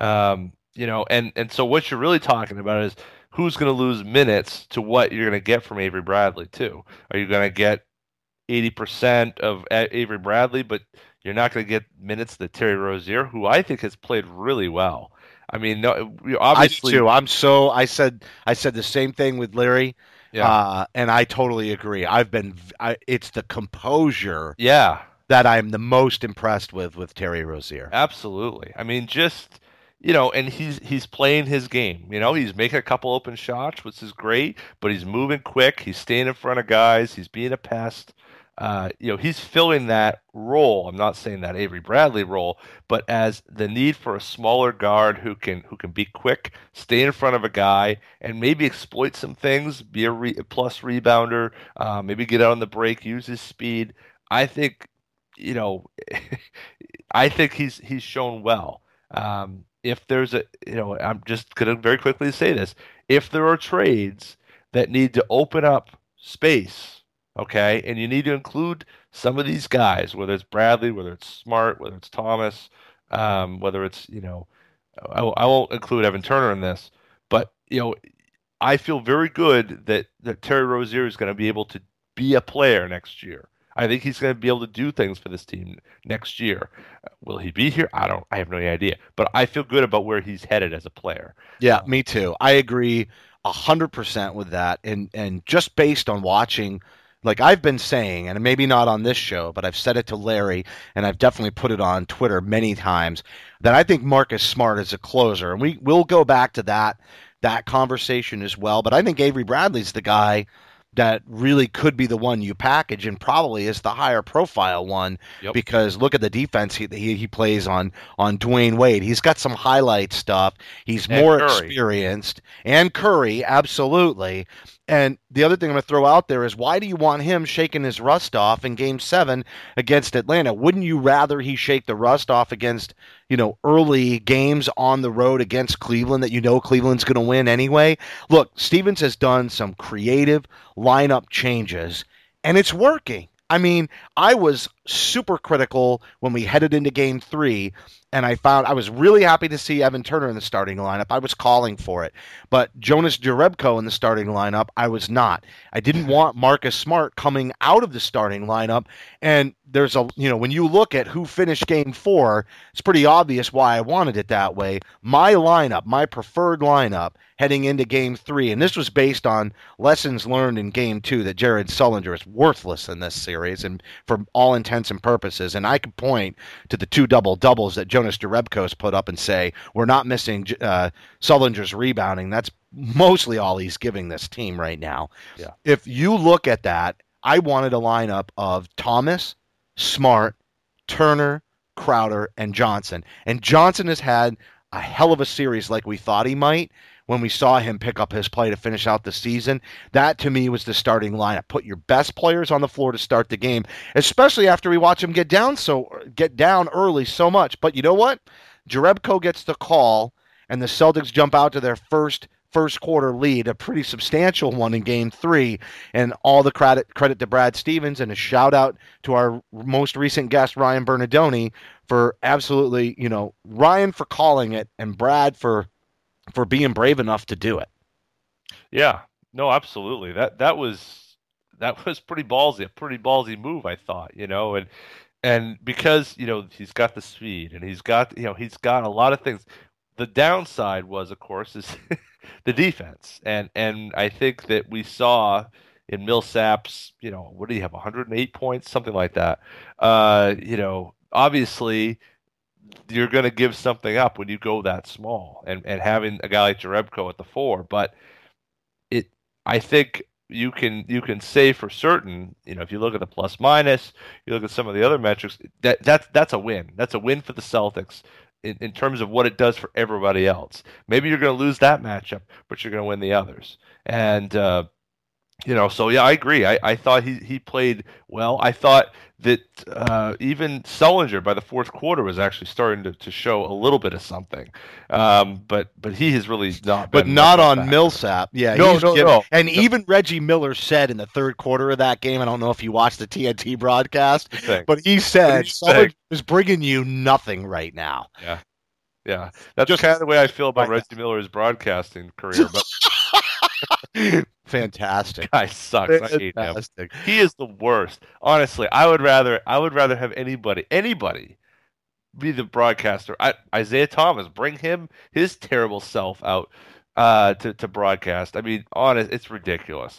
Um, you know, and and so what you're really talking about is who's going to lose minutes to what you're going to get from Avery Bradley too. Are you going to get 80% of Avery Bradley, but you're not going to get minutes to Terry Rozier, who I think has played really well. I mean, no, obviously, I too. I'm so. I said. I said the same thing with Larry. Yeah. Uh, and I totally agree. I've been. I, it's the composure yeah, that I'm the most impressed with with Terry Rozier. absolutely. I mean, just you know, and he's he's playing his game. You know, he's making a couple open shots, which is great. But he's moving quick. He's staying in front of guys. He's being a pest. Uh, you know, he's filling that role. I'm not saying that Avery Bradley role, but as the need for a smaller guard who can who can be quick, stay in front of a guy, and maybe exploit some things, be a, re- plus rebounder, uh, maybe get out on the break, use his speed. I think, you know, I think he's he's shown well. Um, if there's a, you know, I'm just gonna very quickly say this: if there are trades that need to open up space, okay, and you need to include some of these guys, whether it's Bradley, whether it's Smart, whether it's Thomas, um, whether it's you know, I, I won't include Evan Turner in this, but you know, I feel very good that that Terry Rozier is going to be able to be a player next year. I think he's going to be able to do things for this team next year. Will he be here? I don't. I have no idea. But I feel good about where he's headed as a player. Yeah, me too. I agree hundred percent with that. And and just based on watching, like I've been saying, and maybe not on this show, but I've said it to Larry, and I've definitely put it on Twitter many times that I think Marcus Smart is a closer, and we will go back to that that conversation as well. But I think Avery Bradley's the guy that really could be the one you package and probably is the higher profile one Yep. because look at the defense he, he he plays on on Dwyane Wade. He's got some highlight stuff. He's And more Curry. experienced and Curry absolutely. And the other thing I'm going to throw out there is why do you want him shaking his rust off in game 7 against Atlanta? Wouldn't you rather he shake the rust off against, you know, early games on the road against Cleveland that you know Cleveland's going to win anyway? Look, Stevens has done some creative lineup changes and it's working. I mean, I was super critical when we headed into game three, and I found I was really happy to see Evan Turner in the starting lineup. I was calling for it. But Jonas Jerebko in the starting lineup, I was not. I didn't want Marcus Smart coming out of the starting lineup. And there's a, you know, when you look at who finished game four, it's pretty obvious why I wanted it that way. My lineup, my preferred lineup heading into game three, and this was based on lessons learned in game two that Jared Sullinger is worthless in this series and for all intents and purposes. And I could point to the two double doubles that Jonas Jerebko's put up and say, we're not missing uh, Sullinger's rebounding. That's mostly all he's giving this team right now. Yeah. If you look at that, I wanted a lineup of Thomas, Smart, Turner, Crowder, and Johnson. And Johnson has had a hell of a series like we thought he might when we saw him pick up his play to finish out the season. That to me was the starting lineup. Put your best players on the floor to start the game, especially after we watch him get down so get down early so much. But you know what? Jerebko gets the call and the Celtics jump out to their first first quarter lead, a pretty substantial one in game three. And all the credit credit to Brad Stevens and a shout out to our most recent guest, Ryan Bernardoni, for absolutely, you know, Ryan for calling it and Brad for for being brave enough to do it. Yeah, no, absolutely. That that was that was pretty ballsy, a pretty ballsy move, I thought. You know, and and because you know he's got the speed and he's got you know he's got a lot of things. The downside was, of course, is the defense, and and I think that we saw in Millsap's, you know, what do you have, 108 points, something like that. Uh, you know, obviously you're going to give something up when you go that small, and and having a guy like Jerebko at the four, but it, I think you can you can say for certain, you know, if you look at the plus minus, you look at some of the other metrics, that that's that's a win. That's a win for the Celtics in, in terms of what it does for everybody else. Maybe you're going to lose that matchup, but you're going to win the others. And uh, you know, so yeah, I agree. I, I thought he, he played well. I thought that uh, even Sullinger by the fourth quarter was actually starting to, to show a little bit of something. Um, but but he has really not but not on factor. Millsap. Yeah, No, he's no, no. And No. even Reggie Miller said in the third quarter of that game, I don't know if you watched the TNT broadcast, but he said say? is bringing you nothing right now. Yeah, Yeah, that's Just- kind of the way I feel about Reggie Miller's broadcasting career. But Fantastic. guy sucks. I hate him. Fantastic. He is the worst. Honestly, I would rather I would rather have anybody anybody be the broadcaster. I, Isaiah Thomas, bring him his terrible self out uh, to to broadcast. I mean, honest, it's ridiculous.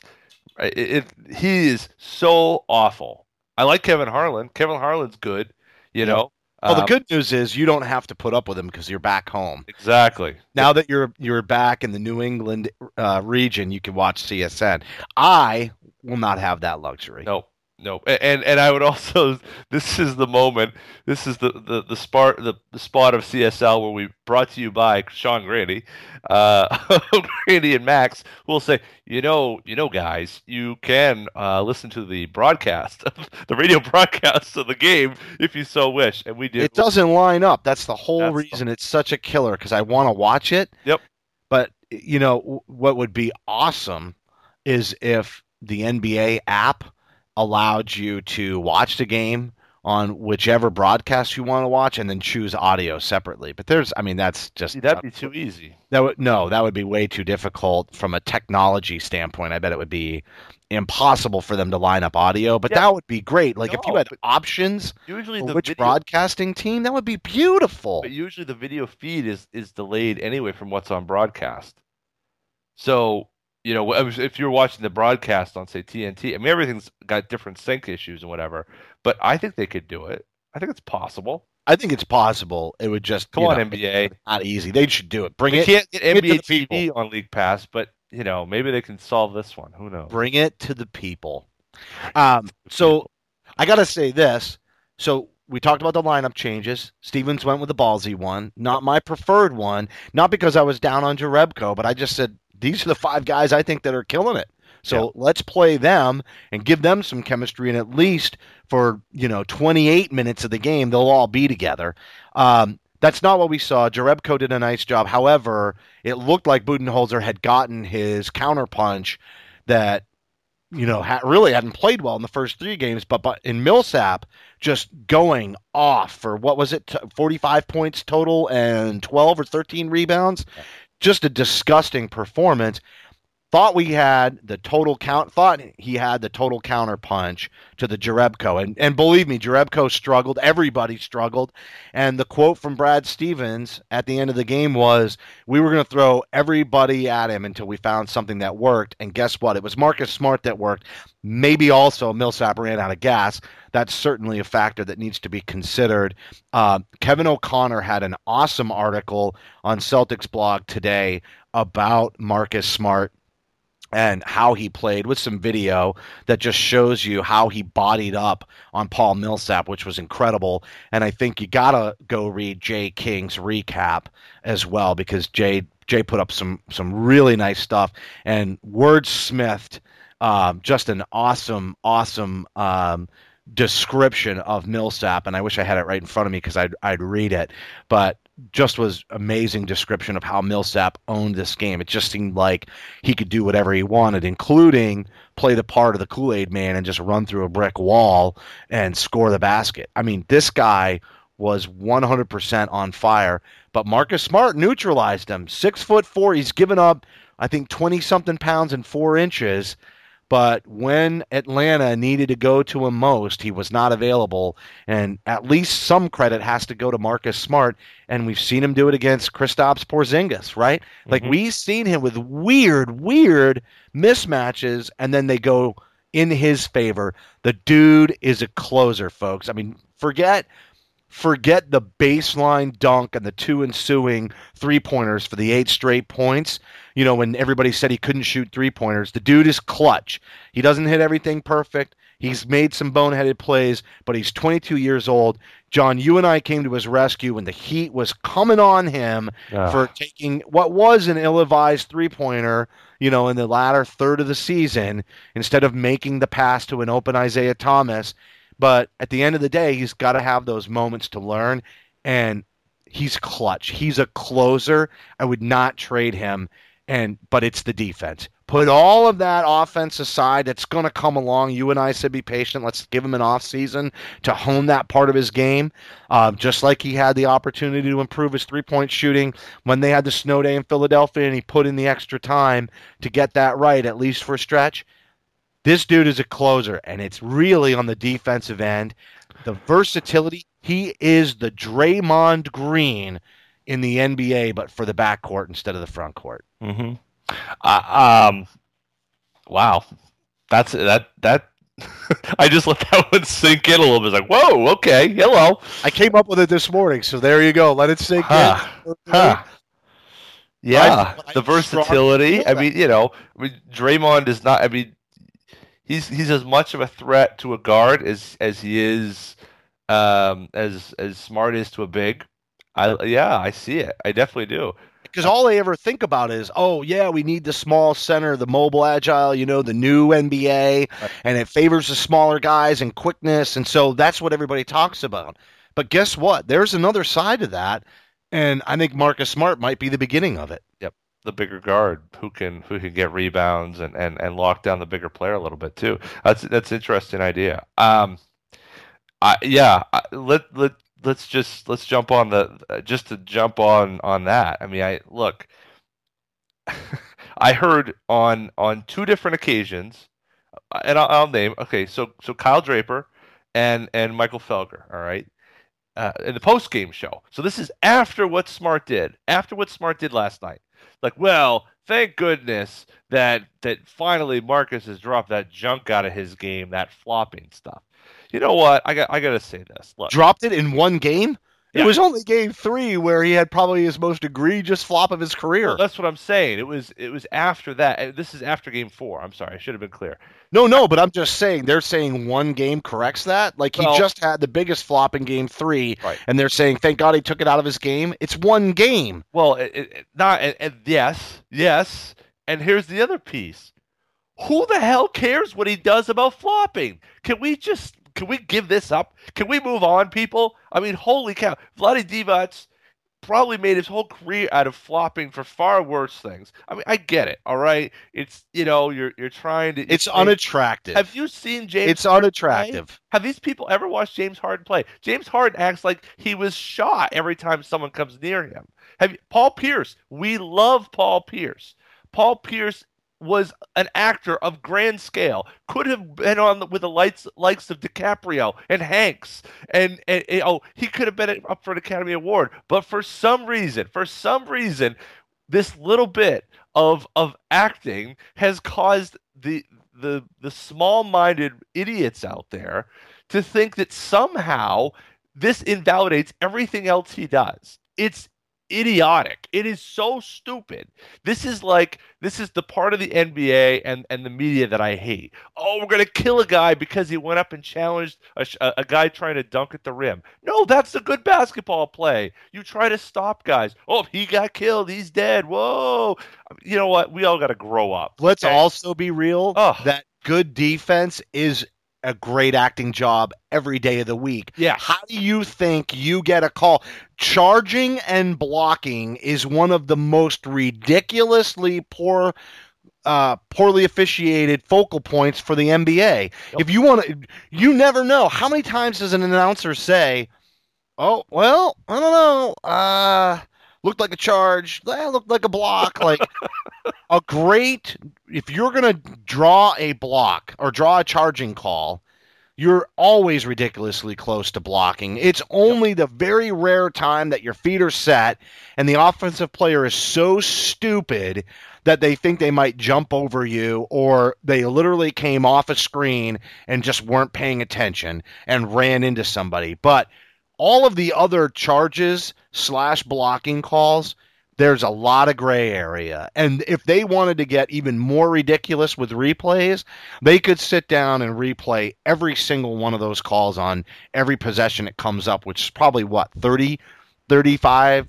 It, it he is so awful. I like Kevin Harlan. Kevin Harlan's good. You Yeah. know. Well, the Um, good news is you don't have to put up with him because you're back home. exactly. Now that you're you're back in the New England uh, region, you can watch CSN. I will not have that luxury. No, no, A- and and I would also. This is the moment. This is the the the spot the, the spot of CSL where we brought to you by Sean Grande, uh, Grande and Max, who will say, you know, you know, guys, you can uh, listen to the broadcast, the radio broadcast of the game if you so wish, and we did. It doesn't line up. That's the whole That's the- reason it's such a killer because I want to watch it. Yep. But you know w- what would be awesome is if the NBA app allowed you to watch the game on whichever broadcast you want to watch and then choose audio separately. But there's, I mean, that's just See, that'd be too easy. that would no, that would be way too difficult from a technology standpoint. I bet it would be impossible for them to line up audio. But Yeah. that would be great. Like if you had options Usually for the which video, broadcasting team, that would be beautiful. But usually the video feed is is delayed anyway from what's on broadcast. So you know if you're watching the broadcast on say TNT, I mean everything's got different sync issues and whatever. But I think they could do it. I think it's possible. I think it's possible. It would just Come on, know, NBA. not easy. They should do it. Bring They it. can't get NBA TV on League Pass, but you know maybe they can solve this one. Who knows? Bring it to the people. Um, so I got to say this. So we talked about the lineup changes. Stevens went with the ballsy one, not my preferred one, not because I was down on Jerebko, but I just said these are the five guys I think that are killing it. So Yeah. let's play them and give them some chemistry, and at least for you know 28 minutes of the game, they'll all be together. Um, that's not what we saw. Jerebko did a nice job. However, it looked like Budenholzer had gotten his counterpunch that you know, ha- really hadn't played well in the first three games, but, but in Millsap, just going off for what was it, t- 45 points total and 12 or 13 rebounds? Just a disgusting performance. Thought we had the total count, thought he had the total counter punch to the Jerebko. And, and believe me, Jerebko struggled. Everybody struggled. And the quote from Brad Stevens at the end of the game was, we were going to throw everybody at him until we found something that worked. And guess what? It was Marcus Smart that worked. Maybe also Millsap ran out of gas. That's certainly a factor that needs to be considered. Uh, Kevin O'Connor had an awesome article on Celtics blog today about Marcus Smart and how he played with some video that just shows you how he bodied up on Paul Millsap, which was incredible. And I think you gotta go read Jay King's recap as well because Jay Jay put up some some really nice stuff and wordsmithed um, just an awesome awesome um, description of Millsap. And I wish I had it right in front of me because I'd I'd read it, but just was amazing description of how Millsap owned this game. It just seemed like he could do whatever he wanted, including play the part of the Kool Aid Man and just run through a brick wall and score the basket. I mean, this guy was 100% on fire, but Marcus Smart neutralized him. Six foot four. He's given up, I think, 20 something pounds and four inches. But when Atlanta needed to go to him most, he was not available. And at least some credit has to go to Marcus Smart. And we've seen him do it against Kristaps Porzingis, right? Like Mhm. we've seen him with weird, weird mismatches, and then they go in his favor. The dude is a closer, folks. I mean, forget forget the baseline dunk and the two ensuing three pointers for the eight straight points. You know, when everybody said he couldn't shoot three pointers, the dude is clutch. He doesn't hit everything perfect. He's made some boneheaded plays, but he's 22 years old. John, you and I came to his rescue when the heat was coming on him Ah. for taking what was an ill-advised three-pointer, you know, in the latter third of the season instead of making the pass to an open Isaiah Thomas. But at the end of the day, he's got to have those moments to learn, and he's clutch. He's a closer. I would not trade him, and but it's the defense. Put all of that offense aside. It's going to come along. You and I said be patient. Let's give him an off season to hone that part of his game, um, just like he had the opportunity to improve his three point shooting when they had the snow day in Philadelphia, and he put in the extra time to get that right, at least for a stretch. This dude is a closer, and it's really on the defensive end. The versatility, he is the Draymond Green in the NBA, but for the backcourt instead of the front court. Mm-hmm. Uh, um, wow, that's that that. I just let that one sink in a little bit. It's like, whoa, okay, hello. I came up with it this morning, so there you go. Let it sink Huh. in. Huh. Yeah, I- the I versatility. I mean, you know, I mean, Draymond is not. I mean, he's he's as much of a threat to a guard as as he is um, as as smart is to a big. I yeah, I see it. I definitely do. Because all they ever think about is, oh yeah, we need the small center, the mobile, agile, you know, the new NBA, and it favors the smaller guys and quickness, and so that's what everybody talks about. But guess what? There's another side to that, and I think Marcus Smart might be the beginning of it. The bigger guard who can who can get rebounds and, and, and lock down the bigger player a little bit too. That's that's interesting idea. Um, I yeah. Let let let's just let's jump on the just to jump on on that. I mean, I look. I heard on on two different occasions, uh, and I'll, I'll name. Okay, so so Kyle Draper and and Michael Felger. All right. Uh, in the post game show. So this is after what Smart did. After what Smart did last night like, well, thank goodness that that finally Marcus has dropped that junk out of his game, that flopping stuff. You know what? I got I got to say this. Look, Dropped it in one game. Yeah. It was only game three where he had probably his most egregious flop of his career. well, that's what I'm saying. It was it was after that. This is after game four. I'm sorry, I should have been clear. No, no, but I'm just saying they're saying one game corrects that. Like he Well- just had the biggest flop in game three, Right. and they're saying thank God he took it out of his game. It's one game. Well, it, it, it- not and, and yes, yes. And here's the other piece. Who the hell cares what he does about flopping? Can we just can we give this up? Can we move on, people? I mean, holy cow! Vlade Divac probably made his whole career out of flopping for far worse things. I mean, I get it. All right, it's you know you're you're trying to. It's you- unattractive. Have you seen James? it's Harden unattractive. play? Have these people ever watched James Harden play? James Harden acts like he was shot every time someone comes near him. Have you, Paul Pierce? We love Paul Pierce. Paul Pierce was an actor of grand scale. Could have been on the, with the lights likes of DiCaprio and Hanks, and, and, and, oh, he could have been up for an Academy Award. But for some reason, for some reason, this little bit of of acting has caused the the the small-minded idiots out there to think that somehow this invalidates everything else he does. It's idiotic. It is so stupid. This is like this is the part of the NBA and and the media that I hate. Oh, we're gonna kill a guy because he went up and challenged a, a, a guy trying to dunk at the rim. No, that's a good basketball play. You try to stop guys. Oh, he got killed. He's dead. Whoa. You know what? We all got to grow up. Let's okay? also be real Oh. that good defense is a great acting job every day of the week. Yeah. How do you think you get a call? Charging and blocking is one of the most ridiculously poor uh, poorly officiated focal points for the NBA. If you want to, you never know. How many times does an announcer say, "Oh, well, I don't know. Uh, looked like a charge. Eh, looked like a block." Like a great. If you're gonna draw a block or draw a charging call, you're always ridiculously close to blocking. It's only the very rare time that your feet are set and the offensive player is so stupid that they think they might jump over you or they literally came off a screen and just weren't paying attention and ran into somebody. But all of the other charges slash blocking calls, there's a lot of gray area. And if they wanted to get even more ridiculous with replays, they could sit down and replay every single one of those calls on every possession it comes up, which is probably what, 30, 35,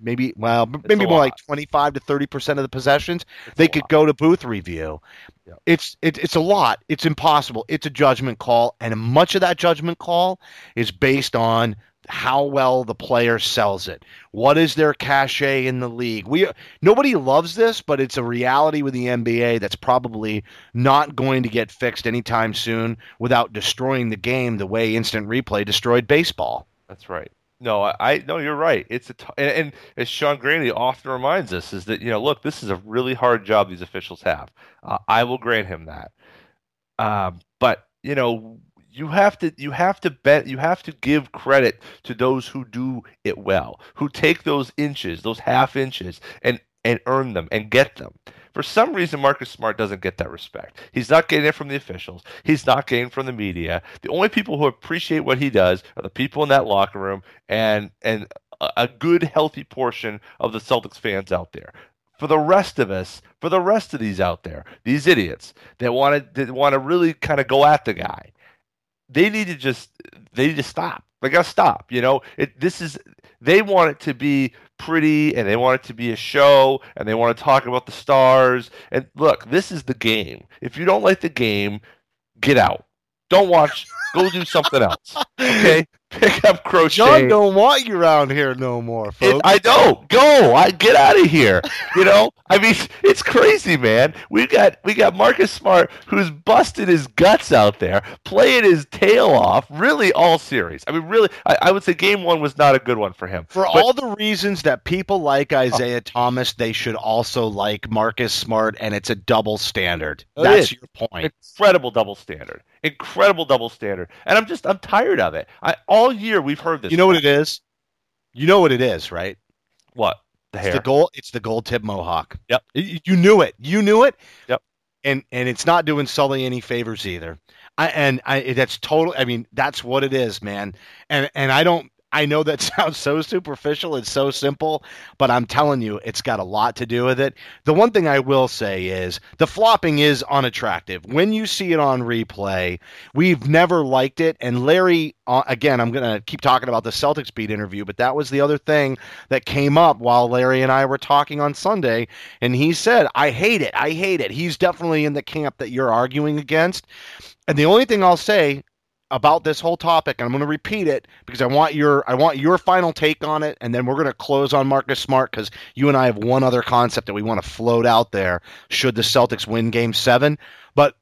maybe, well, maybe more lot. like 25 to 30% of the possessions. It's they could lot. go to booth review. Yeah. It's it, it's a lot. It's impossible. It's a judgment call, and much of that judgment call is based on how well the player sells it. What is their cachet in the league? We nobody loves this, but it's a reality with the NBA that's probably not going to get fixed anytime soon without destroying the game the way instant replay destroyed baseball. That's right. No, I, no, you're right. It's a t- and, and as Sean Grande often reminds us is that you know, look, this is a really hard job these officials have. Uh, I will grant him that. Um, but you know, you have to you have to bet you have to give credit to those who do it well, who take those inches, those half inches, and and earn them and get them. For some reason, Marcus Smart doesn't get that respect. He's not getting it from the officials. He's not getting it from the media. The only people who appreciate what he does are the people in that locker room and and a good, healthy portion of the Celtics fans out there. For the rest of us, for the rest of these out there, these idiots that want to that want to really kind of go at the guy, they need to just they need to stop. They gotta stop. You know, it this is they want it to be pretty and they want it to be a show and they want to talk about the stars. And look, this is the game. If you don't like the game, get out. Don't watch. Go do something else. Okay, pick up crochet. John don't want you around here no more, It- folks. I know. Go. I get out of here. You know. I mean, it's crazy, man. We got we got Marcus Smart who's busted his guts out there, playing his tail off, really all series. I mean, really, I, I would say game one was not a good one for him. For But- all the reasons that people like Isaiah Thomas, they should also like Marcus Smart, and it's a double standard. That's is. your point. incredible double standard, incredible double standard, and I'm just I'm tired of it. I all year we've heard this. You know what it is? You know what it is, right? What the It's hair? the gold. It's the gold tip mohawk. Yep. You knew it. You knew it. Yep. And and it's not doing Sully any favors either. I and I that's total. I mean, that's what it is, man. And and I don't. I know that sounds so superficial. It's so simple, but I'm telling you, it's got a lot to do with it. The one thing I will say is the flopping is unattractive. When you see it on replay, we've never liked it. And Larry, uh, again, I'm going to keep talking about the Celtics beat interview, but that was the other thing that came up while Larry and I were talking on Sunday. And he said, I hate it. I hate it. He's definitely in the camp that you're arguing against. And the only thing I'll say about this whole topic, and I'm going to repeat it because I want your I want your final take on it, and then we're going to close on Marcus Smart because you and I have one other concept that we want to float out there. Should the Celtics win Game Seven, but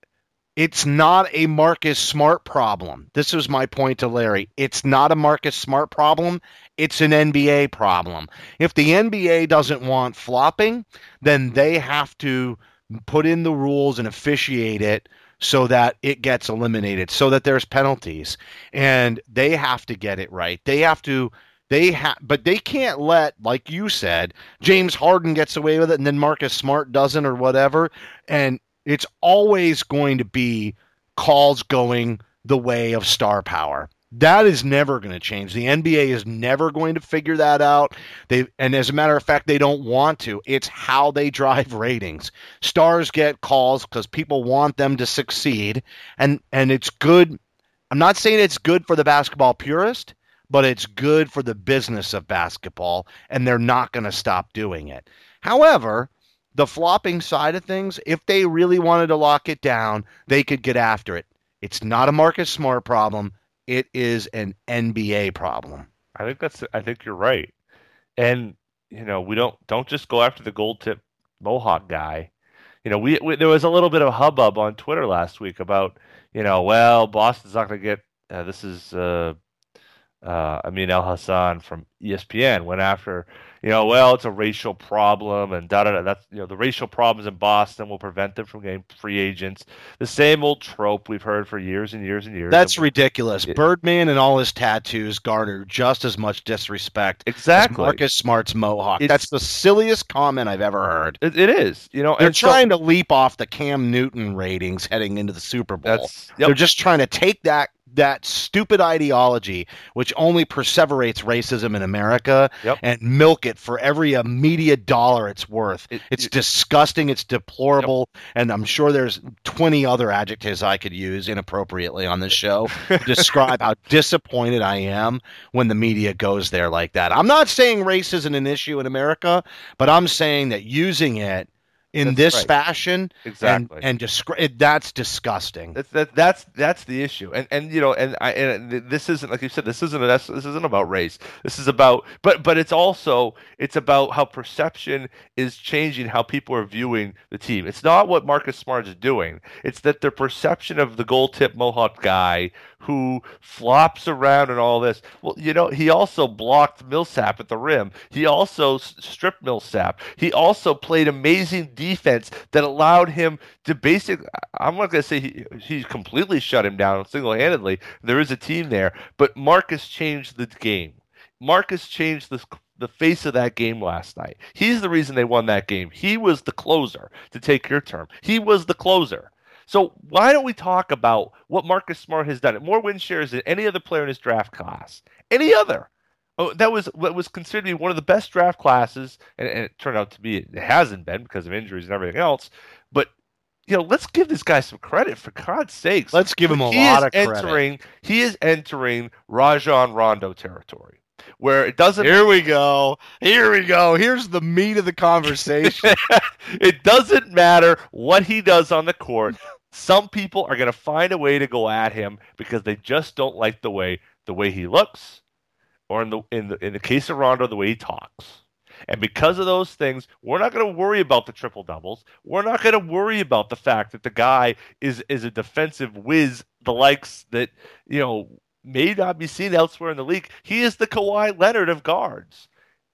it's not a Marcus Smart problem. This was my point to Larry. It's not a Marcus Smart problem. It's an NBA problem. If the NBA doesn't want flopping, then they have to put in the rules and officiate it so that it gets eliminated, so that there's penalties. And they have to get it right. They have to they have but they can't let like you said James Harden gets away with it and then Marcus Smart doesn't or whatever and it's always going to be calls going the way of star power. That is never going to change. The NBA is never going to figure that out. They and as a matter of fact, they don't want to. It's how they drive ratings. Stars get calls because people want them to succeed, and and it's good. I'm not saying it's good for the basketball purist, but it's good for the business of basketball, and they're not going to stop doing it. However, the flopping side of things, if they really wanted to lock it down, they could get after it. It's not a Marcus Smart problem. It is an NBA problem. I think that's. I think you're right. And you know, we don't don't just go after the gold tip mohawk guy. You know, we, we there was a little bit of hubbub on Twitter last week about you know, well, Boston's not going to get. Uh, this is uh, uh, Amin Elhassan from ESPN went after. You know, well, it's a racial problem, and da da da. That's you know, the racial problems in Boston will prevent them from getting free agents. The same old trope we've heard for years and years and years. That's And ridiculous. It- Birdman and all his tattoos garner just as much disrespect exactly. Marcus Smart's mohawk. It's- That's the silliest comment I've ever heard. It, it is. You know, They're and so- trying to leap off the Cam Newton ratings heading into the Super Bowl. That's yep. They're just trying to take that that stupid ideology which only perseverates racism in America Yep. and milk it for every uh, media dollar it's worth. It- it's it- disgusting. It's deplorable, and I'm sure there's 20 other adjectives I could use inappropriately on this show to describe how disappointed I am when the media goes there like that. I'm not saying race isn't an issue in America, but I'm saying that using it in That's this right. fashion Exactly. and and that's disgusting. That's that, that's that's the issue, and and you know, and I and this isn't like you said, this isn't this isn't about race. This is about, but but it's also it's about how perception is changing how people are viewing the team. It's not what Marcus Smart is doing. It's that their perception of the gold tip Mohawk guy who flops around and all this. Well, you know, he also blocked Millsap at the rim. He also stripped Millsap. He also played amazing defense that allowed him to basically. I'm not going to say he, he completely shut him down single handedly. There is a team there, but Marcus changed the game. Marcus changed the the face of that game last night. He's the reason they won that game. He was the closer, to take your term. He was the closer. So why don't we talk about what Marcus Smart has done? More win shares than any other player in his draft class. Any other. Oh, that was what was considered to be one of the best draft classes, and, and it turned out to be it hasn't been because of injuries and everything else. But you know, let's give this guy some credit for God's sakes. Let's give him a he lot of credit. entering. He is entering Rajon Rondo territory, where it doesn't Here we go. Here we go. Here's the meat of the conversation. it doesn't matter what he does on the court. Some people are going to find a way to go at him because they just don't like the way the way he looks, or in the in the in the case of Rondo, the way he talks. And because of those things, we're not going to worry about the triple doubles. We're not going to worry about the fact that the guy is is a defensive whiz, the likes that you know may not be seen elsewhere in the league. He is the Kawhi Leonard of guards.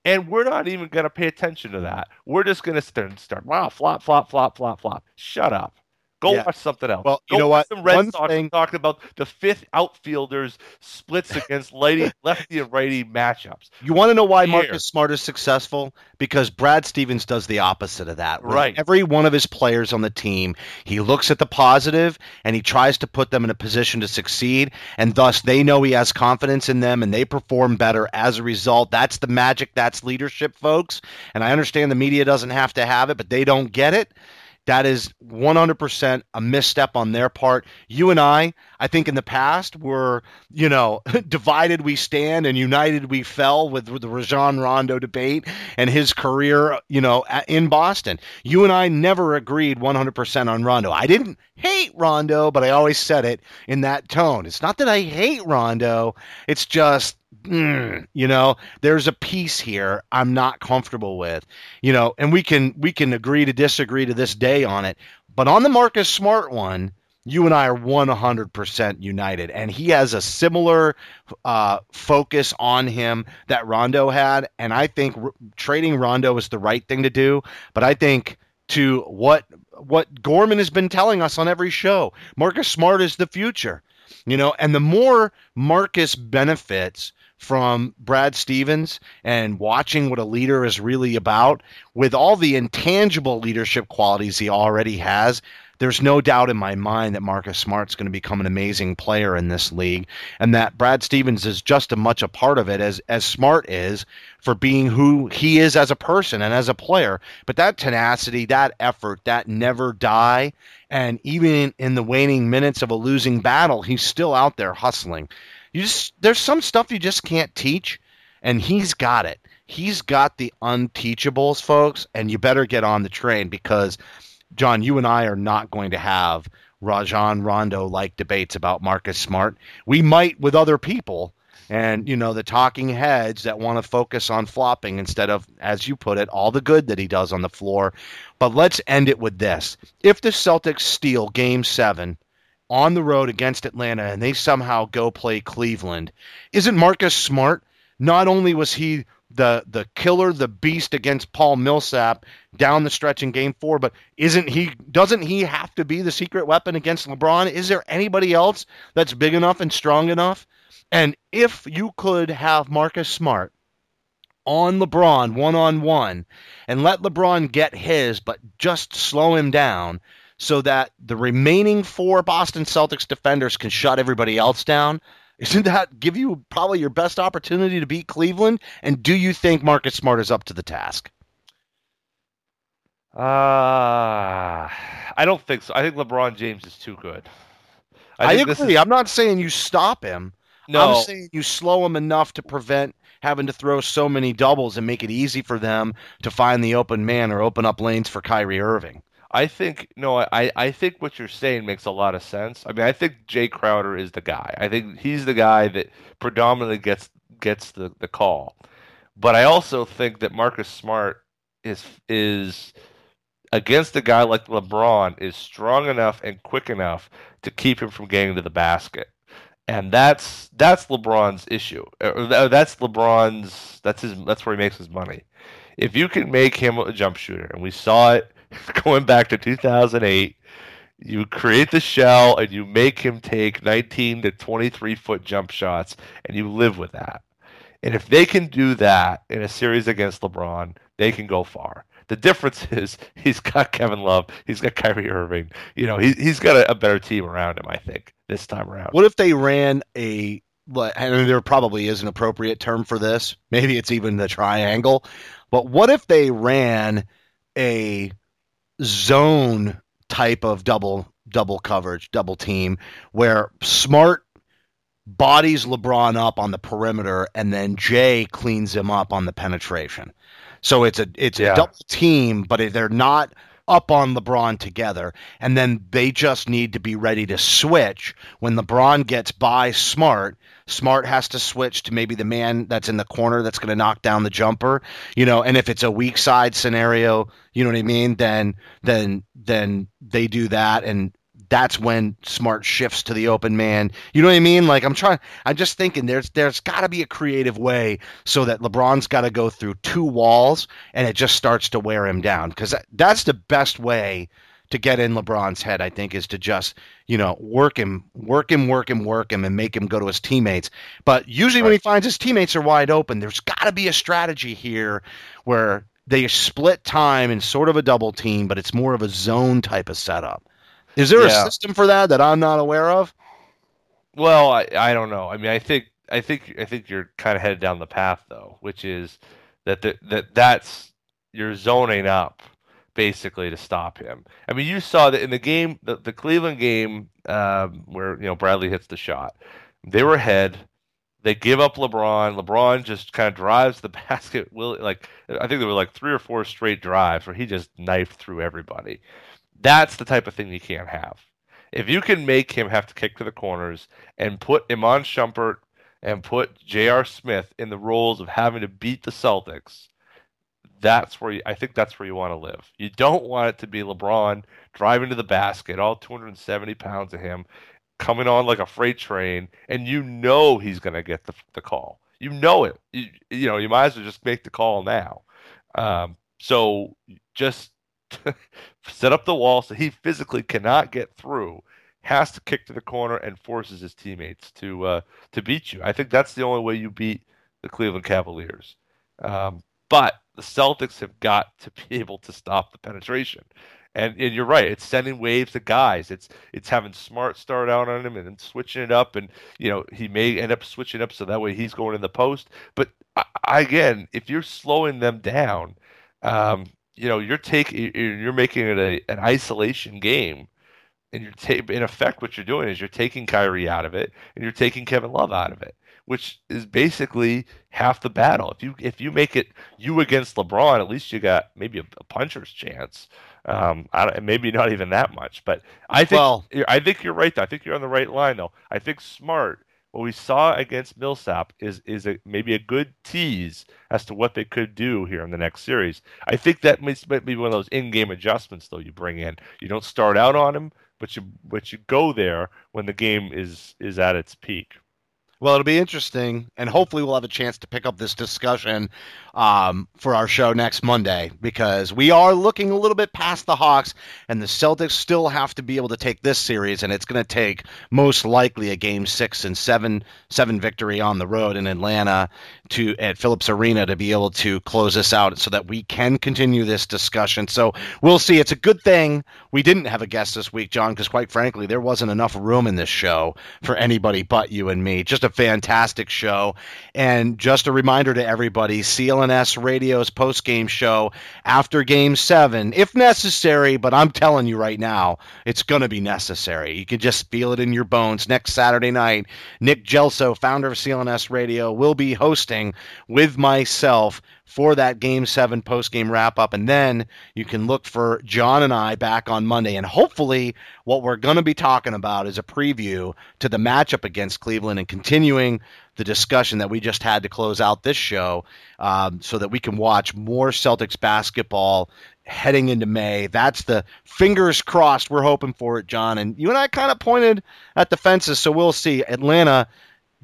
And we're not even going to pay attention to that. We're just going to start, start, wow, flop, flop, flop, flop, flop. Shut up. Go Yeah. watch something else. Well, you Go know watch what? Some Red One Sox thing- talking about the fifth outfielders splits against lefty, lefty and righty matchups. You want to know why Here. Marcus Smart is successful? Because Brad Stevens does the opposite of that. With Right. Every one of his players on the team, he looks at the positive and he tries to put them in a position to succeed, and thus they know he has confidence in them and they perform better as a result. That's the magic. That's leadership, folks. And I understand the media doesn't have to have it, but they don't get it. That is 100% a misstep on their part. You and I, I think in the past, were, you know, divided we stand and united we fell with, with the Rajon Rondo debate and his career, you know, a- in Boston. You and I never agreed 100% on Rondo. I didn't hate Rondo, but I always said it in that tone. It's not that I hate Rondo, it's just mm, you know there's a piece here i'm not comfortable with you know and we can we can agree to disagree to this day on it but on the marcus smart one you and i are 100% united and he has a similar uh, focus on him that rondo had and i think r- trading rondo is the right thing to do but i think to what what gorman has been telling us on every show marcus smart is the future you know and the more marcus benefits from Brad Stevens and watching what a leader is really about with all the intangible leadership qualities he already has there's no doubt in my mind that Marcus Smart's going to become an amazing player in this league and that Brad Stevens is just as much a part of it as as Smart is for being who he is as a person and as a player. But that tenacity that effort that never die and even in the waning minutes of a losing battle he's still out there hustling you just there's some stuff you just can't teach and he's got it. He's got the unteachables folks and you better get on the train because john you and i are not going to have rajon rondo like debates about marcus smart. We might with other people and you know the talking heads that want to focus on flopping instead of as you put it all the good that he does on the floor. But let's end it with this. If the celtics steal game 7 on the road against Atlanta and they somehow go play Cleveland, isn't Marcus Smart? Not only was he the the killer, the beast against Paul Millsap down the stretch in game 4, but isn't he doesn't he have to be the secret weapon against LeBron? Is there anybody else that's big enough and strong enough? And if you could have Marcus Smart on LeBron one on one and let LeBron get his, but just slow him down so that the remaining four Boston Celtics defenders can shut everybody else down? Isn't that give you probably your best opportunity to beat Cleveland? And do you think Marcus Smart is up to the task? Uh, I don't think so. I think LeBron James is too good. I, this agree. is- I'm not saying you stop him. no, I'm saying you slow him enough to prevent having to throw so many doubles and make it easy for them to find the open man or open up lanes for Kyrie Irving. I think no, I, I think what you're saying makes a lot of sense. I mean, I think Jae Crowder is the guy. I think he's the guy that predominantly gets gets the, the call. But I also think that Marcus Smart is is against a guy like LeBron is strong enough and quick enough to keep him from getting to the basket. And that's that's LeBron's issue. Uh, uh, that's LeBron's that's his that's where he makes his money. If you can make him a jump shooter, and we saw it going back to 2008, you create the shell and you make him take 19 to 23 foot jump shots, and you live with that. And if they can do that in a series against LeBron, they can go far. The difference is he's got Kevin Love, he's got Kyrie Irving. You know, he, he's got a, a better team around him, I think, this time around. What if they ran a I mean, there probably is an appropriate term for this. Maybe it's even the triangle. But what if they ran a zone type of double double coverage, double team, where Smart bodies LeBron up on the perimeter and then Jae cleans him up on the penetration. So it's a it's Yeah. a double team, but they're not up on LeBron together, and then they just need to be ready to switch when LeBron gets by Smart. Smart has to switch to maybe the man that's in the corner that's going to knock down the jumper, you know. And if it's a weak side scenario, you know what I mean. Then then then they do that, and that's when Smart shifts to the open man. You know what I mean? Like I'm trying. I'm just thinking there's there's got to be a creative way so that LeBron's got to go through two walls and it just starts to wear him down because that's the best way to get in LeBron's head. I think is to just you know work him, work him, work him, work him, and make him go to his teammates. But usually when he finds his teammates are wide open, there's got to be a strategy here where they split time in sort of a double team, but it's more of a zone type of setup. Is there Yeah. a system for that that I'm not aware of? Well, I, I don't know. I mean, I think I think I think you're kind of headed down the path though, which is that the, that that's you're zoning up basically to stop him. I mean, you saw that in the game, the, the Cleveland game, um, where you know Bradley hits the shot. They were ahead. They give up LeBron. LeBron just kind of drives the basket. Will like I think there were like three or four straight drives where he just knifed through everybody. That's the type of thing you can't have. If you can make him have to kick to the corners and put Iman Shumpert and put J.R. Smith in the roles of having to beat the Celtics, that's where you, I think that's where you want to live. You don't want it to be LeBron driving to the basket, all 270 pounds of him, coming on like a freight train, and you know he's going to get the, the call. You know it. You, you know, you might as well just make the call now. Um, so just set up the wall so he physically cannot get through, has to kick to the corner and forces his teammates to uh, to beat you. I think that's the only way you beat the Cleveland Cavaliers. Um, but the Celtics have got to be able to stop the penetration. And, and you're right. It's sending waves to guys. It's it's having Smart start out on him and then switching it up. And you know he may end up switching up so that way he's going in the post. But I, again, if you're slowing them down, um, you know you're taking you're making it a, an isolation game, and you're ta- in effect what you're doing is you're taking Kyrie out of it and you're taking Kevin Love out of it, which is basically half the battle. If you if you make it you against LeBron, at least you got maybe a, a puncher's chance. Um, maybe not even that much, but I think Well- I think you're right. Though. I think you're on the right line though. I think Smart what we saw against Millsap is is a, maybe a good tease as to what they could do here in the next series. I think that might, might be one of those in-game adjustments though you bring in. You don't start out on him, but you but you go there when the game is is at its peak. Well, it'll be interesting, and hopefully, we'll have a chance to pick up this discussion um, for our show next Monday because we are looking a little bit past the Hawks, and the Celtics still have to be able to take this series, and it's going to take most likely a game six and seven seven victory on the road in Atlanta to at Philips Arena to be able to close this out, so that we can continue this discussion. So we'll see. It's a good thing we didn't have a guest this week, John, because quite frankly, there wasn't enough room in this show for anybody but you and me. Just a fantastic show. And just a reminder to everybody CLNS Radio's post game show after game seven, if necessary, but I'm telling you right now, it's going to be necessary. You can just feel it in your bones. Next Saturday night, Nick Gelso, founder of CLNS Radio, will be hosting with myself for that game seven post game wrap up. And then you can look for John and I back on Monday. And hopefully, what we're going to be talking about is a preview to the matchup against Cleveland and continuing the discussion that we just had to close out this show um, so that we can watch more Celtics basketball heading into May. That's the fingers crossed we're hoping for it, John. And you and I kind of pointed at the fences, so we'll see. Atlanta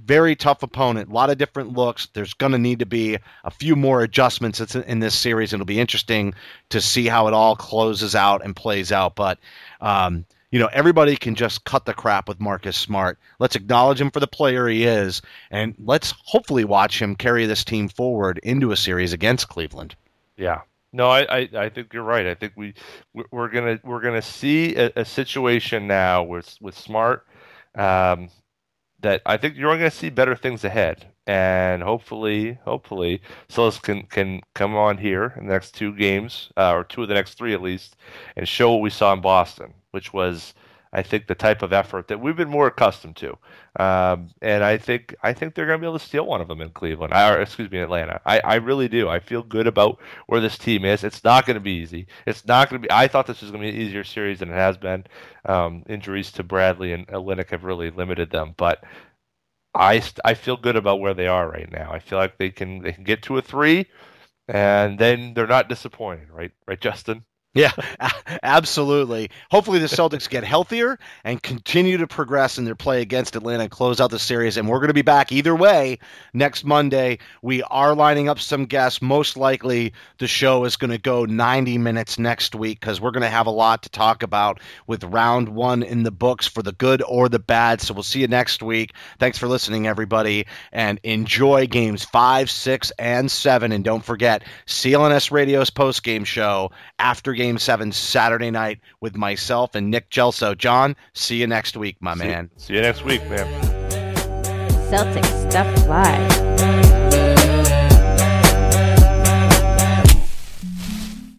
very tough opponent. A lot of different looks. There's going to need to be a few more adjustments in this series. It'll be interesting to see how it all closes out and plays out. But, um, you know, everybody can just cut the crap with Marcus Smart. Let's acknowledge him for the player he is, and let's hopefully watch him carry this team forward into a series against Cleveland. Yeah. No, I, I, I think you're right. I think we we're gonna we're gonna see a, a situation now with with Smart um, that I think you're going to see better things ahead. And hopefully, hopefully, Silas can, can come on here in the next two games, uh, or two of the next three at least, and show what we saw in Boston, which was, I think, the type of effort that we've been more accustomed to. Um, and I think I think they're going to be able to steal one of them in Cleveland, or excuse me, Atlanta. I, I really do. I feel good about where this team is. It's not going to be easy. It's not going to be. I thought this was going to be an easier series than it has been. Um, injuries to Bradley and Olynyk have really limited them, but I I feel good about where they are right now. I feel like they can they can get to a three, and then they're not disappointed, right? Right, Justin. Yeah, absolutely. Hopefully, the Celtics get healthier and continue to progress in their play against Atlanta and close out the series. And we're going to be back either way next Monday. We are lining up some guests. Most likely, the show is going to go 90 minutes next week because we're going to have a lot to talk about with round one in the books for the good or the bad. So we'll see you next week. Thanks for listening, everybody, and enjoy games five, six, and seven. And don't forget, CLNS Radio's post game show after Game 7 Saturday night with myself and Nick Gelso. John, see you next week, my see, man. See you next week, man. Celtic Stuff Live.